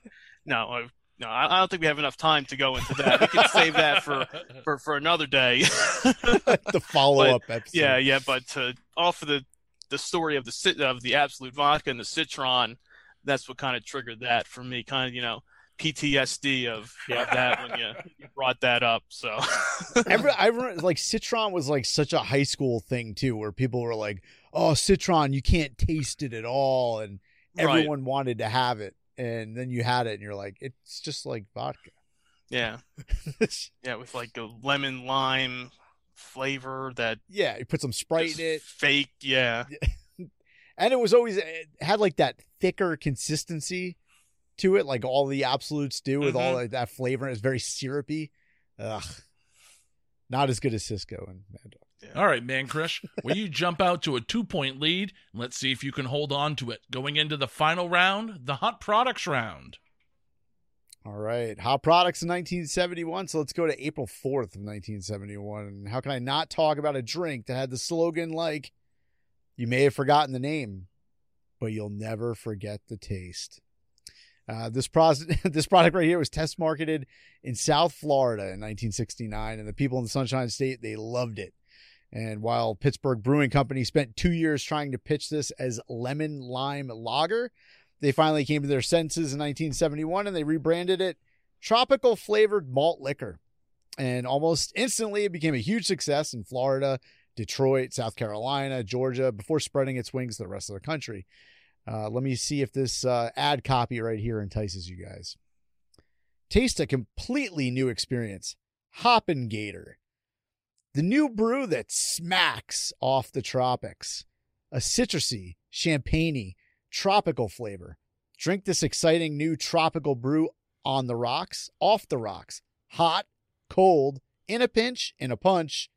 no. uh, No, I I don't think we have enough time to go into that. We can save that for for, for another day. the follow up episode. yeah, yeah, but to offer the the story of the of the absolute vodka and the citron, that's what kind of triggered that for me. Kind of, you know, PTSD of, of that when you, you brought that up. So Every, I remember like Citron was like such a high school thing too, where people were like, "Oh, Citron, you can't taste it at all," and Right. everyone wanted to have it. And then you had it, and you're like, "It's just like vodka." yeah, yeah, with like a lemon lime flavor that yeah, you put some Sprite in it, fake. Yeah, and it was always it had like that thicker consistency to it, like all the absolutes do with all Mhm. like, that flavor. It's very syrupy. Ugh, not as good as Cisco and Mad Dog. All right, Mancrush, will you jump out to a two point lead? Let's see if you can hold on to it. Going into the final round, the hot products round. All right, hot products in 1971. So let's go to April 4th of 1971. And how can I not talk about a drink that had the slogan like, "You may have forgotten the name, but you'll never forget the taste." Uh, this pros- this product right here was test marketed in South Florida in 1969, and the people in the Sunshine State they loved it. And while Pittsburgh Brewing Company spent two years trying to pitch this as lemon lime lager, they finally came to their senses in 1971 and they rebranded it tropical flavored malt liquor. And almost instantly, it became a huge success in Florida, Detroit, South Carolina, Georgia, before spreading its wings to the rest of the country. Uh, let me see if this uh, ad copy right here entices you guys. Taste a completely new experience. Hoppin' Gator. The new brew that smacks off the tropics. A citrusy, champagne tropical flavor. Drink this exciting new tropical brew on the rocks, off the rocks, hot, cold, in a pinch, in a punch,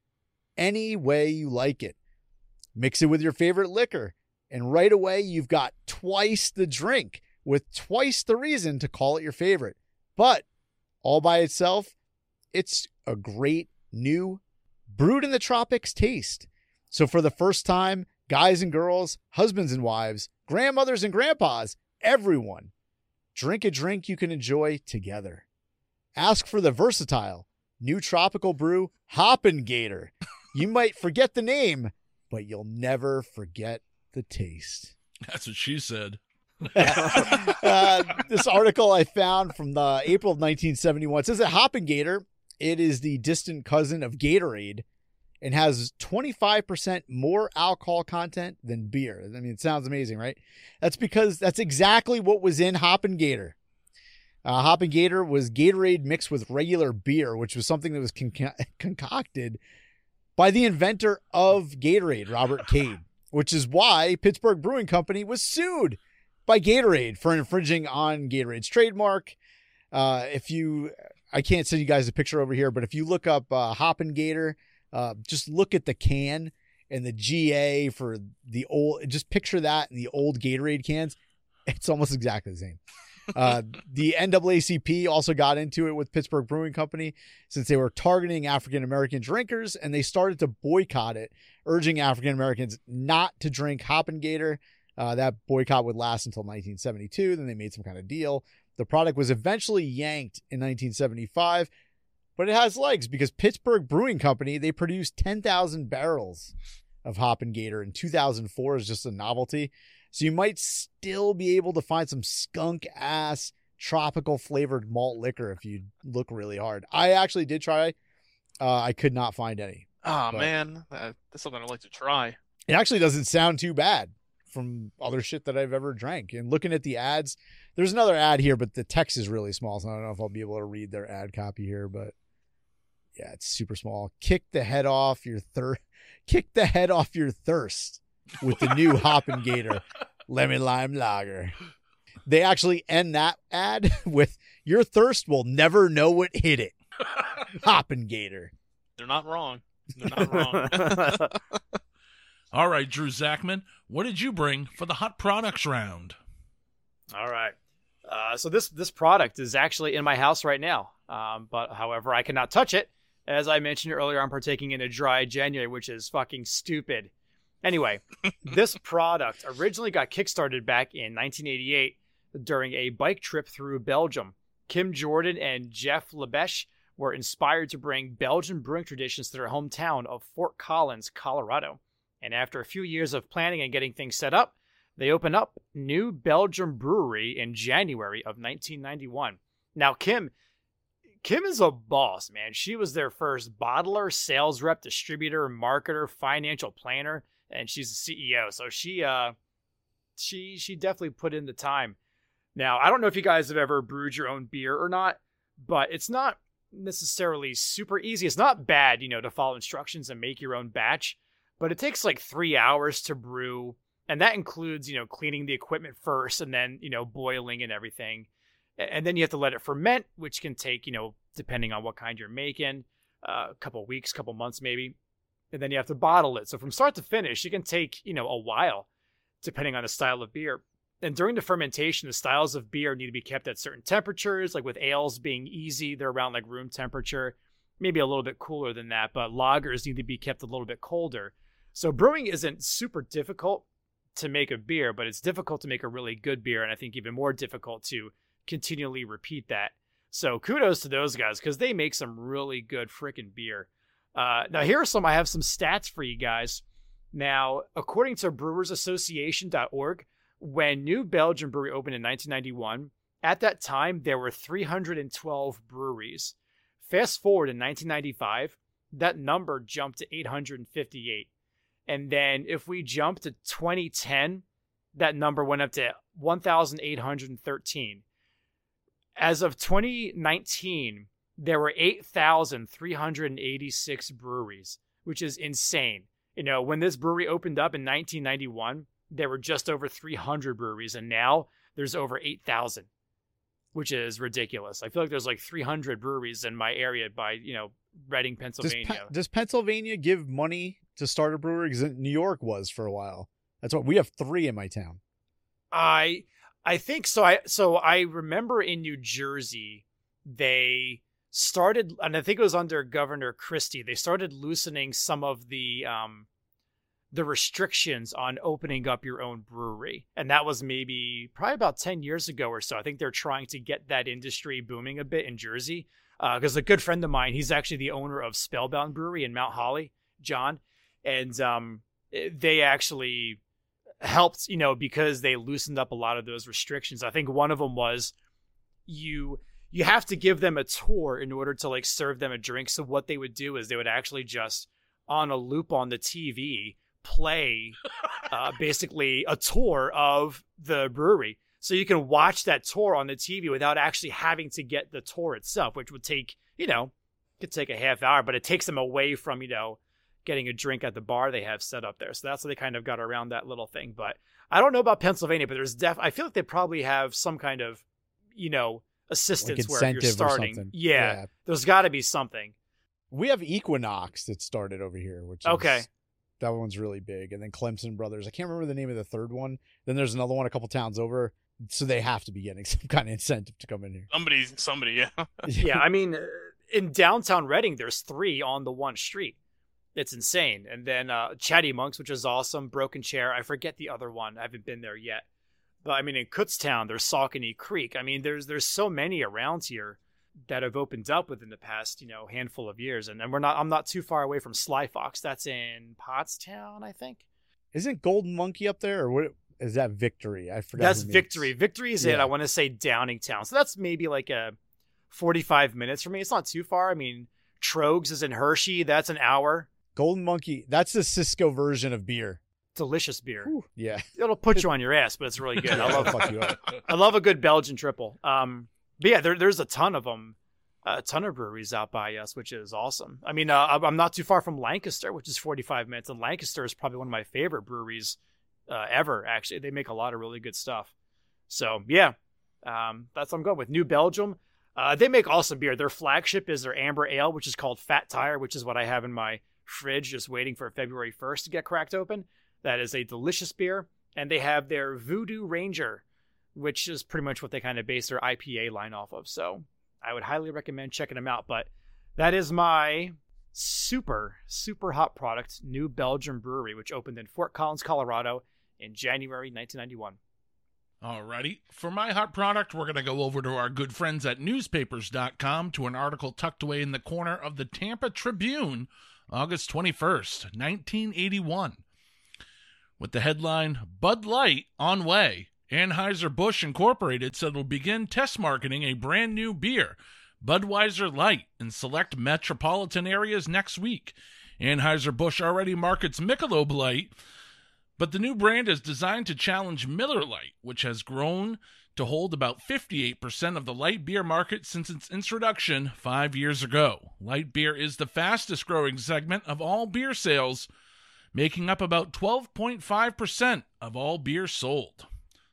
any way you like it. Mix it with your favorite liquor, and right away you've got twice the drink with twice the reason to call it your favorite. But all by itself, it's a great new brewed in the tropics taste. So for the first time, guys and girls, husbands and wives, grandmothers and grandpas, everyone, drink a drink you can enjoy together. Ask for the versatile new tropical brew Hoppin' Gator. You might forget the name, but you'll never forget the taste. That's what she said. uh, this article I found from the April of 1971 says that Hoppin' Gator, it is the distant cousin of Gatorade and has 25% more alcohol content than beer. I mean, it sounds amazing, right? That's because that's exactly what was in Hoppin' Gator. Uh, Hoppin' Gator was Gatorade mixed with regular beer, which was something that was conca- concocted by the inventor of Gatorade, Robert Cade, which is why Pittsburgh Brewing Company was sued by Gatorade for infringing on Gatorade's trademark. Uh, if you, I can't send you guys a picture over here, but if you look up uh, Hoppin' Gator, uh, just look at the can and the GA for the old, just picture that in the old Gatorade cans. It's almost exactly the same. Uh, the NAACP also got into it with Pittsburgh Brewing Company since they were targeting African American drinkers and they started to boycott it, urging African Americans not to drink Hoppin' Gator. Uh, that boycott would last until 1972. Then they made some kind of deal. The product was eventually yanked in 1975, but it has legs because Pittsburgh Brewing Company they produced 10,000 barrels of Hoppin' Gator in 2004 as just a novelty. So you might still be able to find some skunk ass tropical flavored malt liquor if you look really hard. I actually did try. Uh, I could not find any. Oh But- man, that's something I'd like to try. It actually doesn't sound too bad from other shit that I've ever drank. And looking at the ads, there's another ad here, but the text is really small, so I don't know if I'll be able to read their ad copy here. But Yeah, it's super small. Kick the head off your thirst. kick the head off your thirst with the new Hoppin' Gator Lemon Lime Lager. They actually end that ad with your thirst will never know what hit it. Hoppin' Gator. They're not wrong. They're not wrong. All right, Drew Zakmin, what did you bring for the hot products round? All right. Uh, so this this product is actually in my house right now. Um, but however, I cannot touch it. As I mentioned earlier, I'm partaking in a dry January, which is fucking stupid. Anyway, this product originally got kickstarted back in 1988 during a bike trip through Belgium. Kim Jordan and Jeff Lebesch were inspired to bring Belgian brewing traditions to their hometown of Fort Collins, Colorado. And after a few years of planning and getting things set up, they opened up New Belgium Brewery in January of 1991. Now, Kim, Kim is a boss, man. She was their first bottler, sales rep, distributor, marketer, financial planner, and she's the CEO. So she, uh, she, she definitely put in the time. Now, I don't know if you guys have ever brewed your own beer or not, but it's not necessarily super easy. It's not bad, you know, to follow instructions and make your own batch, but it takes like three hours to brew and that includes you know cleaning the equipment first and then you know boiling and everything and then you have to let it ferment which can take you know depending on what kind you're making uh, a couple weeks a couple months maybe and then you have to bottle it so from start to finish it can take you know a while depending on the style of beer and during the fermentation the styles of beer need to be kept at certain temperatures like with ales being easy they're around like room temperature maybe a little bit cooler than that but lagers need to be kept a little bit colder so brewing isn't super difficult to make a beer, but it's difficult to make a really good beer, and I think even more difficult to continually repeat that. So kudos to those guys because they make some really good freaking beer. Uh, now here are some. I have some stats for you guys. Now, according to BrewersAssociation.org, when New Belgium Brewery opened in 1991, at that time there were 312 breweries. Fast forward in 1995, that number jumped to 858. And then if we jump to 2010, that number went up to 1,813. As of 2019, there were 8,386 breweries, which is insane. You know, when this brewery opened up in 1991, there were just over 300 breweries, and now there's over 8,000, which is ridiculous. I feel like there's like 300 breweries in my area by, you know, Reading, Does, Pennsylvania. Pe- does Pennsylvania give money to start a brewery? Because New York was for a while. That's what we have three in my town. I I think so. I so I remember in New Jersey they started, and I think it was under Governor Christie. They started loosening some of the um the restrictions on opening up your own brewery, and that was maybe probably about ten years ago or so. I think they're trying to get that industry booming a bit in Jersey. Because a good friend of mine, he's actually the owner of Spellbound Brewery in Mount Holly, John, and um, they actually helped, you know, because they loosened up a lot of those restrictions. I think one of them was you you have to give them a tour in order to like serve them a drink. So what they would do is they would actually just on a loop on the TV play uh, basically a tour of the brewery. So you can watch that tour on the TV without actually having to get the tour itself, which would take, you know, could take a half hour, but it takes them away from, you know, getting a drink at the bar they have set up there. So that's how they kind of got around that little thing. But I don't know about Pennsylvania, but there's def I feel like they probably have some kind of, you know, assistance Like where you're incentive or starting. Yeah, Yeah. There's got to be something. We have Equinox that started over here, which is, Okay. that one's really big. And then Clemson Brothers. I can't remember the name of the third one. Then there's another one a couple towns over. So they have to be getting some kind of incentive to come in here. Somebody, somebody, yeah. yeah, I mean, uh, in downtown Reading, there's three on the one street. It's insane. And then uh, Chatty Monks, which is awesome. Broken Chair. I forget the other one. I haven't been there yet. But I mean, in Kutztown, there's Saucony Creek. I mean, there's there's so many around here that have opened up within the past you know handful of years. And and we're not. I'm not too far away from Sly Fox. That's in Pottstown, I think. Isn't Golden Monkey up there? Or what is that Victory? I forgot. That's Victory. Victory is in. Yeah. I want to say Downingtown. So that's maybe like a 45 minutes for me. It's not too far. I mean, Tröegs is in Hershey. That's an hour. Golden Monkey. That's the Cisco version of beer. Delicious beer. Whew. Yeah. It'll put you on your ass, but it's really good. I love fuck you up. I love a good Belgian triple. Um, but yeah, there, there's a ton of them a ton of breweries out by us, which is awesome. I mean, uh, I'm not too far from Lancaster, which is 45 minutes, and Lancaster is probably one of my favorite breweries uh, ever. Actually, they make a lot of really good stuff. So yeah, um, that's what I'm going with. New Belgium. Uh, they make awesome beer. Their flagship is their amber ale, which is called Fat Tire, which is what I have in my fridge, just waiting for February 1st to get cracked open. That is a delicious beer. And they have their Voodoo Ranger, which is pretty much what they kind of base their IPA line off of. So I would highly recommend checking them out. But that is my super, super hot product, New Belgium Brewery, which opened in Fort Collins, Colorado in January 1991. Alrighty. For my hot product, we're going to go over to our good friends at newspapers.com to an article tucked away in the corner of the Tampa Tribune, August 21st, 1981. With the headline Bud Light on way. Anheuser-Busch Incorporated said it'll begin test marketing a brand new beer, Budweiser Light, in select metropolitan areas next week. Anheuser-Busch already markets Michelob Light, but the new brand is designed to challenge Miller Lite, which has grown to hold about 58% of the light beer market since its introduction five years ago. Light beer is the fastest growing segment of all beer sales, making up about 12.5% of all beer sold.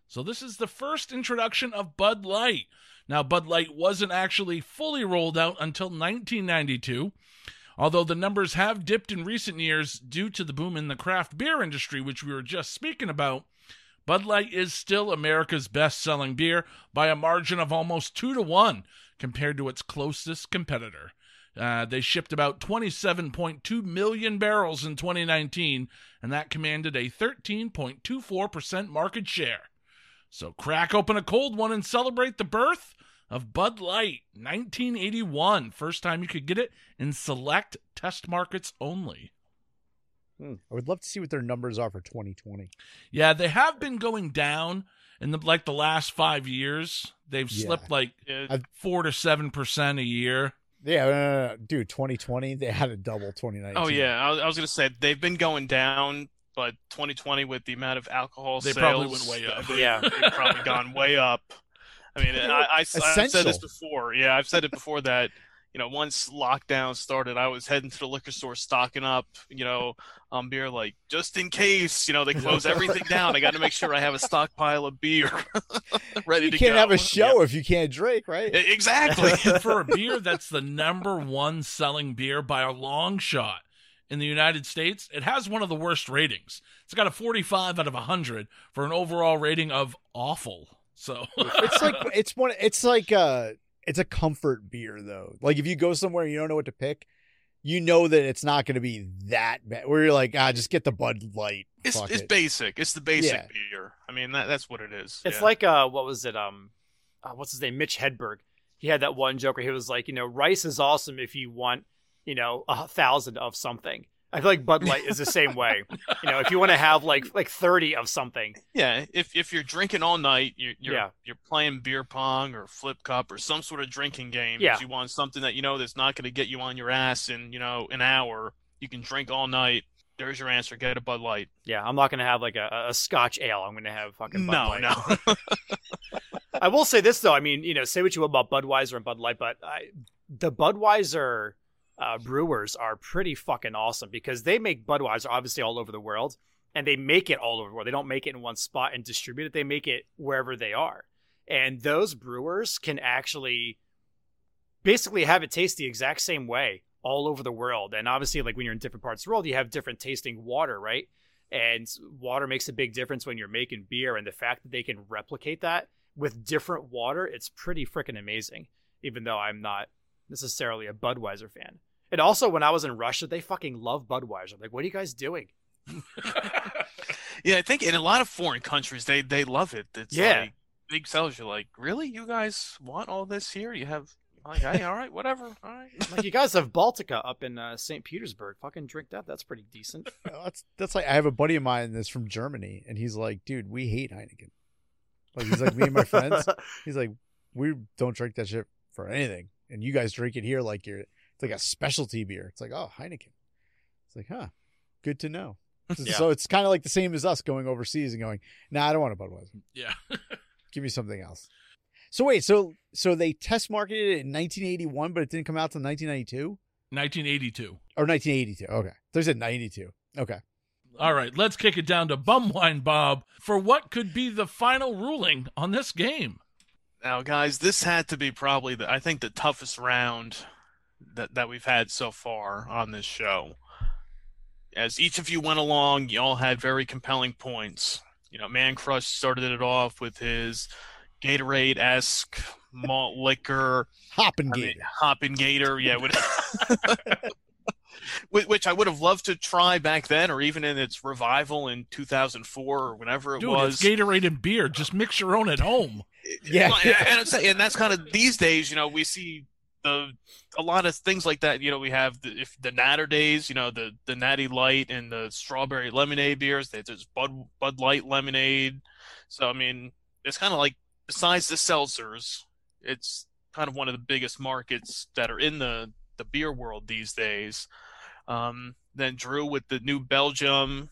So, this is the first introduction of Bud Light. Now, Bud Light wasn't actually fully rolled out until 1992. Although the numbers have dipped in recent years due to the boom in the craft beer industry, which we were just speaking about, Bud Light is still America's best selling beer by a margin of almost two to one compared to its closest competitor. Uh, they shipped about 27.2 million barrels in 2019, and that commanded a 13.24% market share. So crack open a cold one and celebrate the birth of Bud Light, 1981. First time you could get it in select test markets only. I would love to see what their numbers are for 2020. Yeah, they have been going down in the like the last five years. They've Yeah. slipped like I've- four to seven percent a year. Yeah, no, no, no, dude, 2020 they had a double 2019. Oh yeah, I was, I was gonna say they've been going down, but 2020 with the amount of alcohol They sales, probably went way up. Yeah. they've probably gone way up. I mean, I, I, I, have said this before. Yeah, I've said it before that you know once lockdown started, I was heading to the liquor store stocking up, you know, on beer like just in case you know they close everything down. I got to make sure I have a stockpile of beer ready You to can't have a show if you can't drink, right? Exactly. For a beer that's the number one selling beer by a long shot in the United States, it has one of the worst ratings. It's got a 45 out of 100 for an overall rating of awful. So it's like it's one it's like uh it's a comfort beer though. Like if you go somewhere and you don't know what to pick, you know that it's not going to be that bad. Where you're like, ah, just get the Bud Light. It's Fuck it's it. basic. It's the basic Yeah. beer. I mean that that's what it is. It's Yeah. like uh, what was it? Um, uh, what's his name? Mitch Hedberg. He had that one joke where he was like, you know, rice is awesome if you want, you know, a thousand of something. I feel like Bud Light is the same way. You know, if you want to have like like thirty of something, yeah. If if you're drinking all night, you're you're, Yeah. you're playing beer pong or flip cup or some sort of drinking game. Yeah. You want something that you know that's not going to get you on your ass in you know an hour. You can drink all night. There's your answer. Get a Bud Light. yeah, I'm not gonna have like a, a Scotch ale. I'm gonna have fucking Bud No, Light. no. I will say this though. I mean, you know, say what you will about Budweiser and Bud Light, but I, the Budweiser uh, brewers are pretty fucking awesome because they make Budweiser obviously all over the world, and they make it all over the world. They don't make it in one spot and distribute it. They make it wherever they are, and those brewers can actually basically have it taste the exact same way all over the world. And obviously, like when you're in different parts of the world, you have different tasting water, right? And water makes a big difference when you're making beer, and the fact that they can replicate that with different water, it's pretty freaking amazing. Even though I'm not necessarily a Budweiser fan. And also, when I was in Russia, they fucking love Budweiser. I'm Like, what are you guys doing? yeah, I think in a lot of foreign countries they they love it. It's Yeah. like big sellers. You're like, really? You guys want all this here? You have like, hey, all right, whatever, all right. Like, you guys have Baltika up in uh, St. Petersburg. Fucking drink that. That's pretty decent. That's that's like I have a buddy of mine that's from Germany, and he's like, dude, we hate Heineken. Like he's like me and my friends. He's like, we don't drink that shit for anything, and you guys drink it here like you're it's like a specialty beer. It's like, oh, Heineken. It's like, huh, good to know. So- Yeah. So it's kind of like the same as us going overseas and going, nah, I don't want a Budweiser. yeah. Give me something else. So wait, so so they test marketed it in 1981, but it didn't come out till 1992 1982. or 1982. Okay, there's a 92. Okay. All right, let's kick it down to Bum Wine Bob for what could be the final ruling on this game. Now, guys, this had to be probably the I think the toughest round that that we've had so far on this show. As each of you went along, you all had very compelling points. You know, Mancrush started it off with his Gatorade esque malt liquor. Hoppin' I mean, Gator. Hop'n Gator, yeah. Would, which I would have loved to try back then, or even in its revival in 2004 or whenever it Dude, was. it's Gatorade and beer. Just mix your own at home. Yeah. And, and, and that's kind of these days. You know, we see the a lot of things like that. You know, we have the if the Naturdays. You know, the the Natty Light and the strawberry lemonade beers. There's Bud Bud Light lemonade. So I mean, it's kind of like besides the seltzers, it's kind of one of the biggest markets that are in the the beer world these days. Um, then Drew with the new Belgium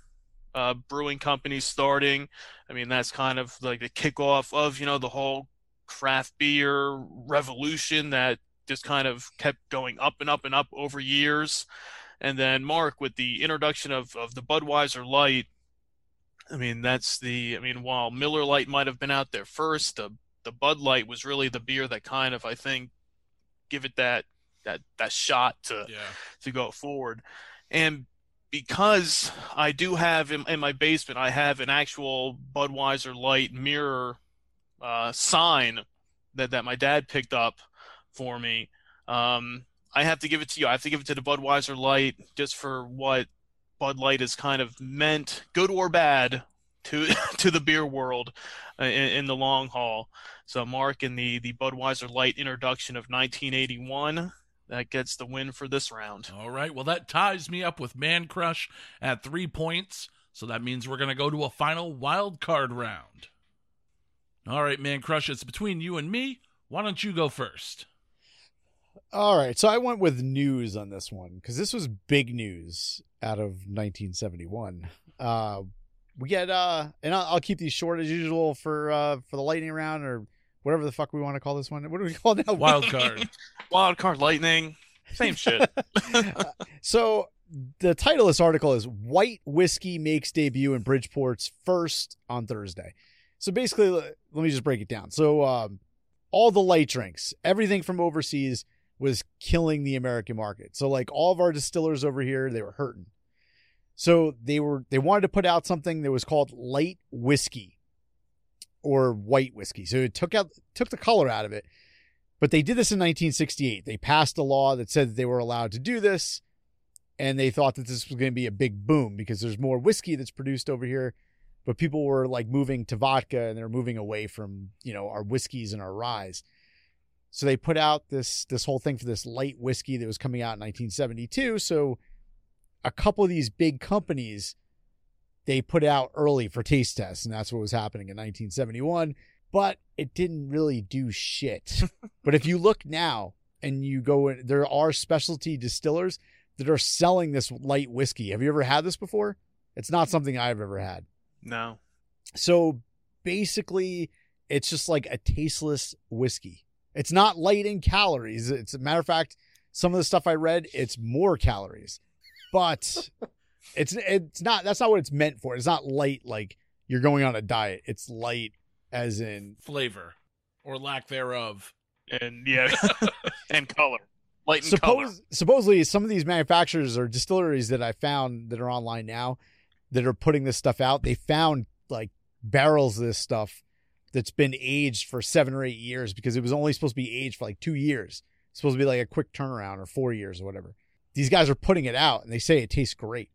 uh, brewing company starting. I mean, that's kind of like the kickoff of you know the whole craft beer revolution that just kind of kept going up and up and up over years. And then Marc with the introduction of, of the Budweiser Light. I mean, that's the. I mean, while Miller Lite might have been out there first, the the Bud Light was really the beer that kind of I think give it that that that shot to Yeah. to go forward. And because I do have in, in my basement, I have an actual Budweiser Light mirror uh, sign that, that my dad picked up for me. Um, I have to give it to you. I have to give it to the Budweiser Light just for what Bud Light has kind of meant, good or bad, to to the beer world uh, in, in the long haul. So Marc in the the Budweiser Light introduction of 1981 that gets the win for this round. All right. Well, that ties me up with Mancrush at three points. So that means we're going to go to a final wild card round. All right, Mancrush, it's between you and me. Why don't you go first? All right, so I went with news on this one because this was big news out of 1971. Uh, we get uh, and I'll, I'll keep these short as usual for uh for the lightning round or whatever the fuck we want to call this one. What do we call it now? Wild card. Wild card lightning, same shit. so the title of this article is "White Whiskey Makes Debut in Bridgeport's First on Thursday." So basically, let let me just break it down. So um, all the light drinks, everything from overseas was killing the American market. So like all of our distillers over here, they were hurting. So they were they wanted to put out something that was called light whiskey or white whiskey. So it took out took the color out of it. But they did this in 1968. They passed a law that said that they were allowed to do this and they thought that this was going to be a big boom because there's more whiskey that's produced over here but people were like moving to vodka and they're moving away from you know our whiskeys and our ryes so they put out this this whole thing for this light whiskey that was coming out in 1972 so a couple of these big companies they put out early for taste tests and that's what was happening in 1971 but it didn't really do shit. But if you look now and you go in there are specialty distillers that are selling this light whiskey. Have you ever had this before? It's not something i've ever had. No. so basically, it's just like a tasteless whiskey. It's not light in calories. It's a matter of fact, some of the stuff I read, it's more calories, but it's it's not. That's not what it's meant for. It's not light like you're going on a diet. It's light as in Flavor or lack thereof. And yeah, and color, light and color. Supposedly some of these manufacturers or distilleries that I found that are online now that are putting this stuff out, they found like barrels of this stuff that's been aged for seven or eight years because it was only supposed to be aged for like two years. It's supposed to be like a quick turnaround or four years or whatever. These guys are putting it out and they say it tastes great.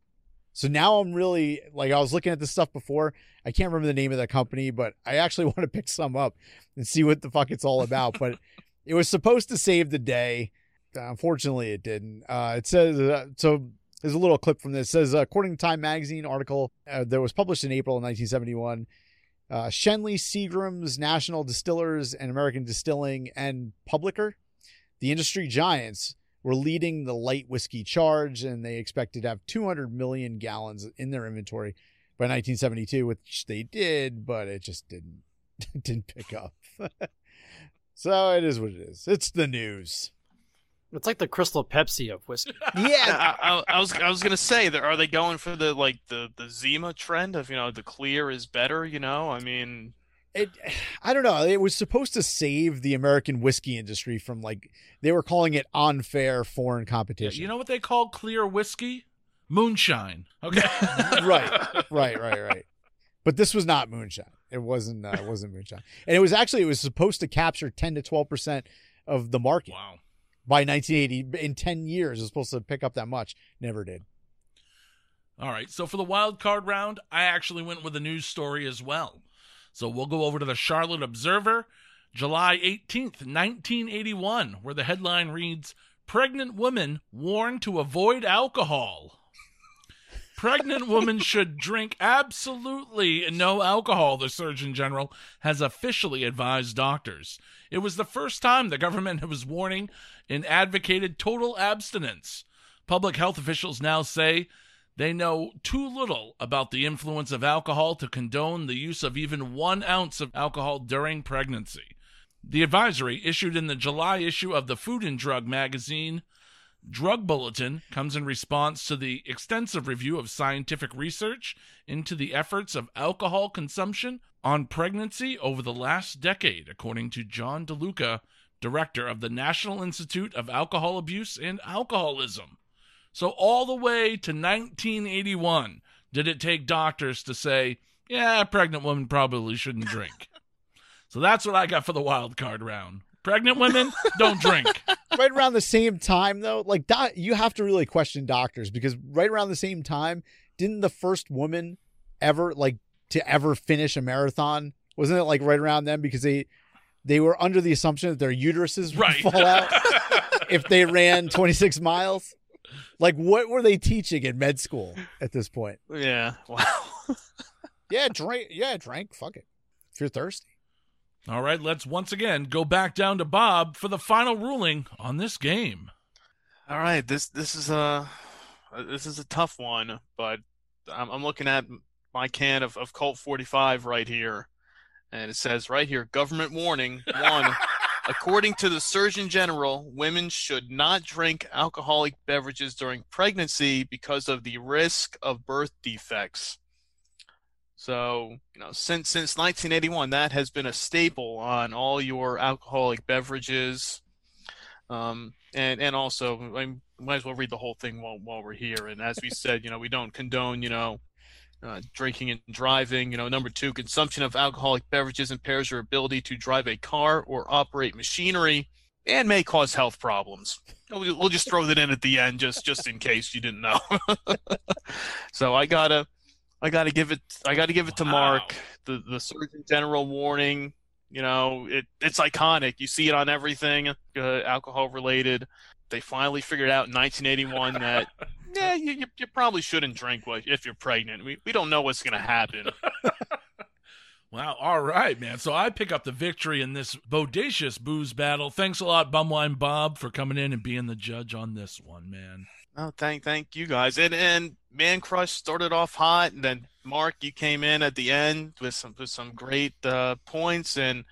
So now I'm really like I was looking at this stuff before. I can't remember the name of the company, but I actually want to pick some up and see what the fuck it's all about. but it was supposed to save the day. Unfortunately, it didn't. Uh, it says uh, so. There's a little clip from this. It says according to Time Magazine article uh, that was published in April of 1971, uh, Schenley, Seagram's, National Distillers, and American Distilling and Publicker, the industry giants, were leading the light whiskey charge, and they expected to have 200 million gallons in their inventory by 1972, which they did, but it just didn't didn't pick up. So it is what it is. It's the news. It's like the Crystal Pepsi of whiskey. Yeah. I, I, I was I was gonna say that are they going for the like the the Zima trend of you know the clear is better? You know, I mean, It, I don't know. It was supposed to save the American whiskey industry from like they were calling it unfair foreign competition. you know what they call clear whiskey? Moonshine. Okay. right, right, right, right. But this was not moonshine. It wasn't. Uh, it wasn't moonshine, and it was actually it was supposed to capture ten to twelve percent of the market Wow. By 1980. In ten years, is supposed to pick up that much. Never did. All right. So for the wild card round, I actually went with a news story as well. So we'll go over to the Charlotte Observer, July 18th, 1981, where the headline reads Pregnant women warned to avoid alcohol. Pregnant women should drink absolutely no alcohol, the Surgeon General has officially advised doctors. It was the first time the government was warning and advocated total abstinence. Public health officials now say they know too little about the influence of alcohol to condone the use of even one ounce of alcohol during pregnancy. The advisory, issued in the July issue of the Food and Drug magazine, Drug Bulletin comes in response to the extensive review of scientific research into the efforts of alcohol consumption on pregnancy over the last decade, according to John DeLuca, director of the National Institute of Alcohol Abuse and Alcoholism. So, all the way to 1981, did it take doctors to say, yeah, a pregnant woman probably shouldn't drink? so, that's what I got for the wild card round. Pregnant women, don't drink. right around the same time though like doc, you have to really question doctors because right around the same time didn't the first woman ever like to ever finish a marathon wasn't it like right around then because they they were under the assumption that their uteruses would Right. fall out if they ran 26 miles like what were they teaching in med school at this point yeah, wow. yeah drink yeah drink fuck it if you're thirsty All right, let's once again go back down to Bob for the final ruling on this game. All right, this this is a uh, this is a tough one, but I'm, I'm looking at my can of, of Colt 45 right here, and it says right here, government warning one. According to the Surgeon General, women should not drink alcoholic beverages during pregnancy because of the risk of birth defects. So, you know, since since 1981, that has been a staple on all your alcoholic beverages. Um, and and also, I might as well read the whole thing while while we're here. And as we said, you know, we don't condone, you know, uh, drinking and driving. You know, number two, consumption of alcoholic beverages impairs your ability to drive a car or operate machinery, and may cause health problems. We'll, just throw that in at the end, just just in case you didn't know. so I gotta, I gotta give it, I gotta give it to Marc. The the Surgeon General warning. You know, it it's iconic. You see it on everything, uh, alcohol related. They finally figured out in 1981 that yeah, you, you, you probably shouldn't drink if you're pregnant. We, we don't know what's going to happen. Wow, all right, man. So I pick up the victory in this bodacious booze battle. Thanks a lot, Bum Wine Bob, for coming in and being the judge on this one, man. Oh, thank thank you guys. And and Mancrush started off hot, and then Marc, you came in at the end with some with some great uh, points, and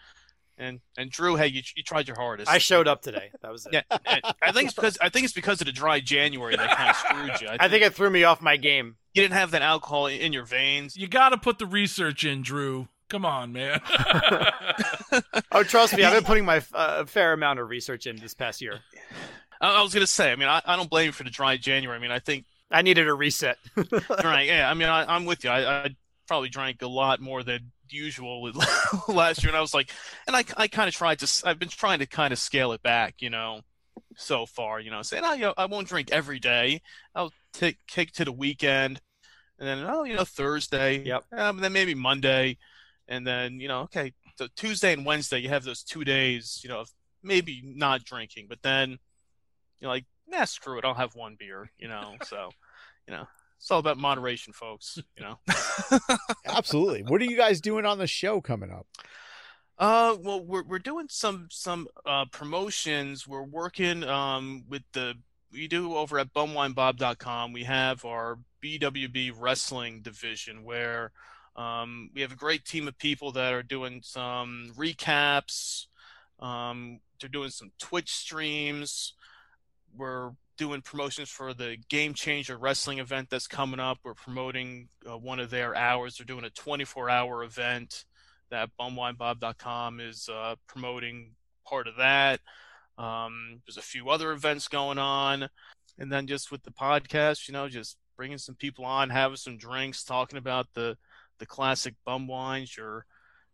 and and Drew, hey, you you tried your hardest. I showed up today. That was it. Yeah, I think it's because I think it's because of the dry January that kind of screwed you. I think it threw me off my game. you didn't have that alcohol in your veins. You got to put the research in, Drew. Come on, man. Oh, trust me, I've been putting my uh, fair amount of research in this past year. I, I was gonna say, I mean, I, I don't blame you for the dry January. I mean, I think I needed a reset. drank. Yeah, I mean, I, I'm with you. I, I probably drank a lot more than usual last year, and I was like, and I, I kind of tried to. I've been trying to kind of scale it back, you know, so far, you know, saying, oh, you know, I won't drink every day. I'll take kick to the weekend, and then oh, you know, Thursday. Yep. Um, and then maybe Monday, and then you know, okay, so Tuesday and Wednesday, you have those two days, you know, of maybe not drinking, but then you're like, nah, screw it, I'll have one beer, you know. So, you know, it's all about moderation, folks. You know. Absolutely. What are you guys doing on the show coming up? Uh, well, we're we're doing some some uh promotions. We're working um with the we do over at bumwinebob.com. We have our BWB wrestling division where um we have a great team of people that are doing some recaps, Um, they're doing some Twitch streams. We're doing promotions for the Game Changer Wrestling event that's coming up. We're promoting uh, one of their hours. They're doing a 24-hour event that bumwinebob.com is uh, promoting part of that. Um, there's a few other events going on, and then just with the podcast, you know, just bringing some people on, having some drinks, talking about the the classic bum wines, your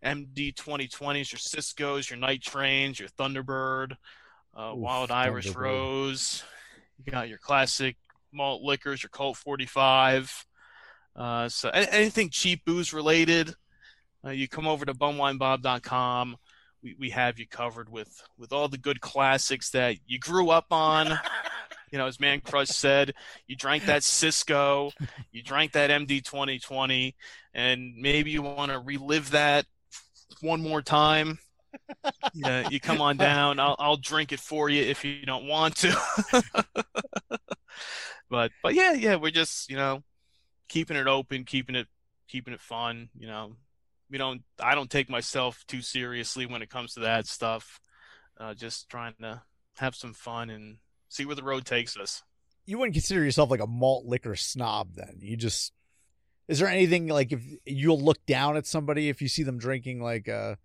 MD 2020s, your Cisco's, your Night Trains, your Thunderbird, uh, Oof, Wild Irish Rose. You got your classic malt liquors, your Colt 45. Uh, so anything cheap booze related, uh, you come over to bumwinebob.com. We, we have you covered with, with all the good classics that you grew up on. You know, as Mancrush said, you drank that Cisco, you drank that MD 2020, and maybe you want to relive that one more time. Yeah, you come on down. I'll I'll drink it for you if you don't want to. but but yeah, yeah, we're just you know keeping it open, keeping it keeping it fun. You know, we don't. I don't take myself too seriously when it comes to that stuff. Uh, just trying to have some fun and see where the road takes us. You wouldn't consider yourself like a malt liquor snob, then? You just is there anything like if you'll look down at somebody if you see them drinking like a,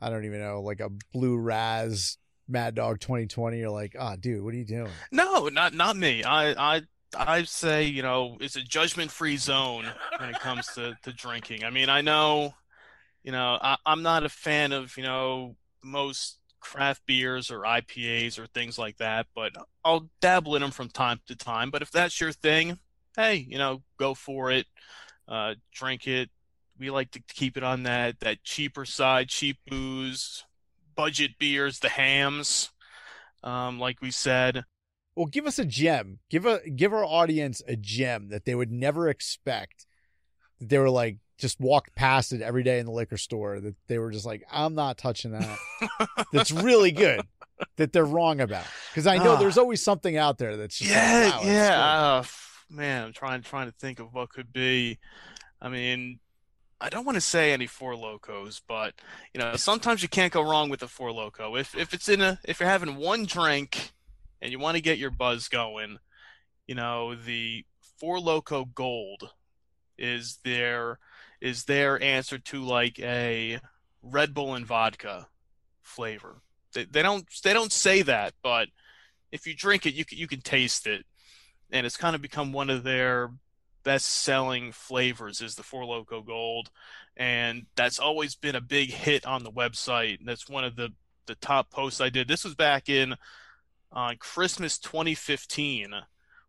I don't even know, like a Blue Raz Mad Dog 2020? You're like, oh, dude, what are you doing? No, not not me. I I I say you know it's a judgment free zone when it comes to to drinking. I mean, I know, you know, I, I'm not a fan of you know most craft beers or IPAs or things like that, but I'll dabble in them from time to time. But if that's your thing, hey, you know, go for it. Uh, drink it. We like to keep it on that that cheaper side, cheap booze, budget beers, the Hamm's. Um, like we said, Well, give us a gem. Give a give our audience a gem that they would never expect. That they were like just walked past it every day in the liquor store. That they were just like, I'm not touching that. that's really good. That they're wrong about. Because I know Ah. there's always something out there that's just yeah, like, wow, yeah. Uh, man, I'm trying trying to think of what could be. I mean, I don't want to say any four locos, but you know, sometimes you can't go wrong with a four loco. If if it's in a if you're having one drink and you want to get your buzz going, you know, the four loco gold is their is their answer to like a Red Bull and vodka flavor. They, they don't they don't say that, but if you drink it, you can, you can taste it, and it's kind of become one of their best-selling flavors is the Four Loco Gold, and that's always been a big hit on the website. That's one of the the top posts I did. This was back in on Christmas 2015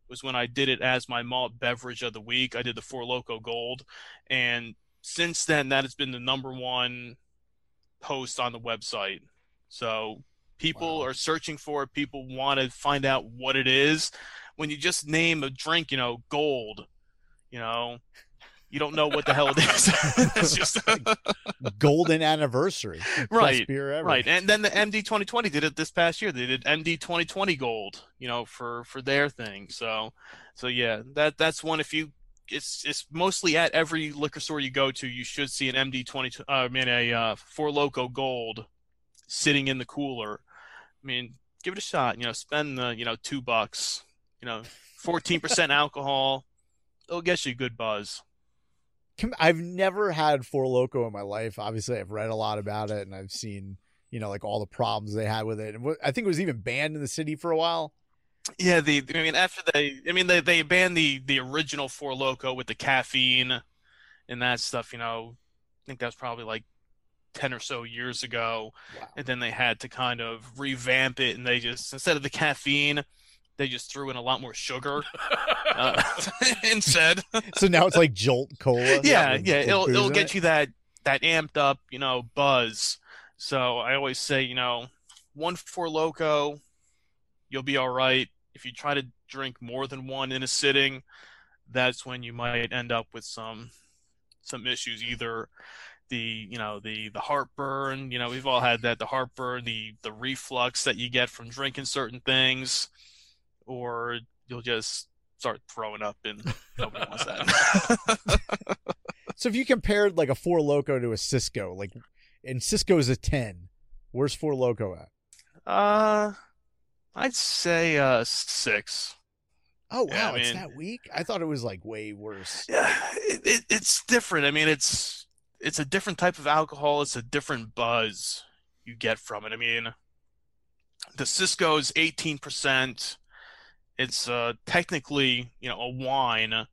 was when I did it as my malt beverage of the week. I did the Four Loco Gold, and since then that has been the number one post on the website. So people Wow. are searching for it. People want to find out what it is. When you just name a drink, you know, gold, you know, you don't know what the hell it is. it's just a Golden anniversary. Right. Right, and then the MD 2020 did it this past year. They did MD 2020 Gold, you know, for for their thing. So, so yeah, that that's one. If you, it's it's mostly at every liquor store you go to, you should see an MD 20. Uh, I mean, a uh, Four Loco Gold sitting in the cooler. I mean, give it a shot. You know, spend the you know two bucks. You know, 14% alcohol. It'll get you good buzz. I've never had Four Loco in my life. Obviously, I've read a lot about it and I've seen, you know, like all the problems they had with it. And I think it was even banned in the city for a while. Yeah, the I mean after they I mean they they banned the the original Four Loco with the caffeine and that stuff, you know. I think that was probably like 10 or so years ago. Wow. And then they had to kind of revamp it and they just instead of the caffeine, they just threw in a lot more sugar uh, instead. So now it's like Jolt Cola. yeah, yeah, it'll it'll get it. you that that amped up, you know, buzz. So I always say, you know, one Four Loco, you'll be all right. If you try to drink more than one in a sitting, that's when you might end up with some some issues. Either the you know the the heartburn, you know, we've all had that the heartburn, the the reflux that you get from drinking certain things, or you'll just start throwing up and nobody wants that. So if you compared like a Four Loco to a Cisco, like, and Cisco's a 10, Where's Four Loco at? Uh, I'd say uh six. Oh Yeah, wow, I it's mean- that weak. I thought it was like way worse. Yeah, it, it, it's different. I mean, it's it's a different type of alcohol. It's a different buzz you get from it. I mean, the Cisco's 18%. It's uh, technically, you know, a wine,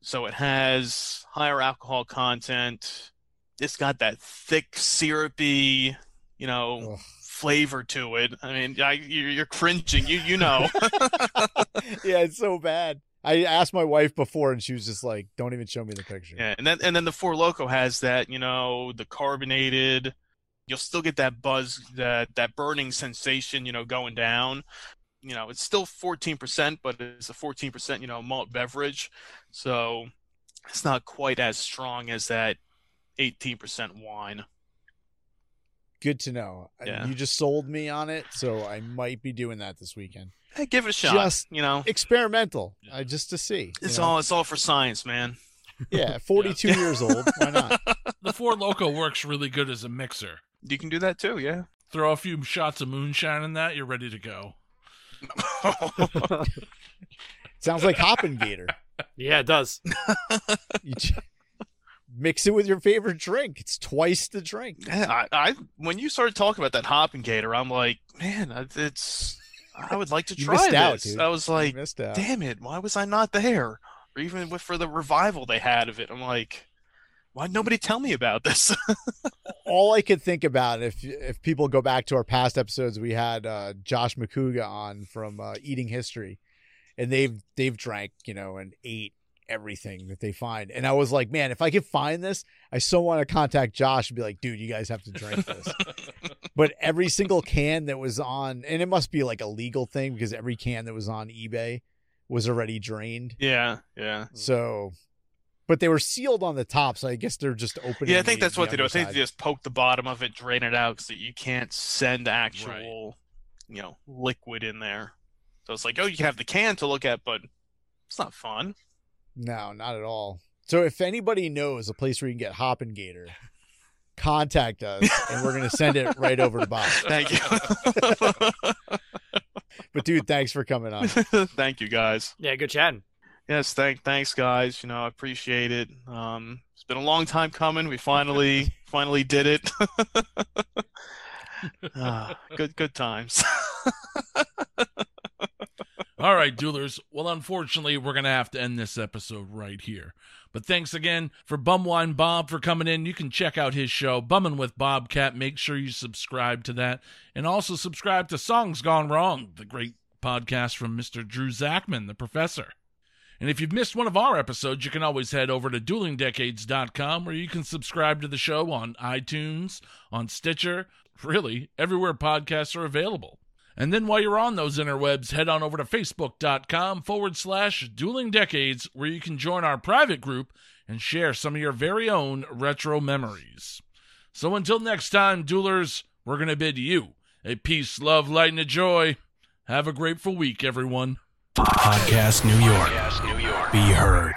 so it has higher alcohol content. It's got that thick, syrupy, you know, Ugh. flavor to it. I mean, I, you're, you're cringing. You you know. yeah, it's so bad. I asked my wife before, and she was just like, "Don't even show me the picture." Yeah, and then and then the Four Loco has that, you know, the carbonated. You'll still get that buzz, that that burning sensation, you know, going down. You know, it's still 14%, but it's a 14%, you know, malt beverage. So it's not quite as strong as that 18% wine. Good to know. Uh, Yeah. You just sold me on it, so I might be doing that this weekend. Hey, give it a shot. Just- you know, Experimental, uh, just to see. you it's know? all it's all for science, man. Yeah, 42 years old. Why not? The Four Loco works really good as a mixer. You can do that too, yeah. Throw a few shots of moonshine in that, you're ready to go. Sounds like Hop'n Gator. Yeah, it does. You j- mix it with your favorite drink. It's twice the drink. Yeah, I, I when you started talking about that Hop'n Gator, I'm like, man, it's I would like to You try missed out, this. dude. I was like, missed out. damn it, why was I not there? Or even with for the revival they had of it, I'm like, why nobody tell me about this? all I could think about if if people go back to our past episodes, we had uh, Josh McCouga on from uh, Eating History, and they've they've drank you know and ate everything that they find, and I was like, man, if I could find this, I so want to contact Josh and be like, dude, you guys have to drink this. but every single can that was on, and it must be like a legal thing because every can that was on eBay was already drained. yeah, yeah, So, but they were sealed on the top, so I guess they're just opening. yeah. I think the- that's what the they do. I think they just poke the bottom of it, drain it out, so you can't send actual, you know, liquid in there. So it's like, oh, you can have the can to look at, but it's not fun. No, not at all. So if anybody knows a place where you can get Hop and Hop'n Gator, contact us and we're gonna send it right over to Bob. Thank you. But dude, thanks for coming on. Thank you, guys. Yeah, good chatting. Yes, thank thanks guys. You know, I appreciate it. Um it's been a long time coming. We finally finally did it. Ah, good good times. All right, duelers. Well, unfortunately, we're going to have to end this episode right here. But thanks again for Bum Wine Bob for coming in. You can check out his show, Bummin' with Bobcat. Make sure you subscribe to that. And also subscribe to Songs Gone Wrong, the great podcast from Mr. Drew Zakmin, the professor. And if you've missed one of our episodes, you can always head over to duelingdecades.com where you can subscribe to the show on iTunes, on Stitcher, really, everywhere podcasts are available. And then while you're on those interwebs, head on over to facebook.com forward slash dueling decades, where you can join our private group and share some of your very own retro memories. So until next time, duelers, we're going to bid you a peace, love, light, and a joy. Have a grateful week, everyone. Podcast New York. Be heard.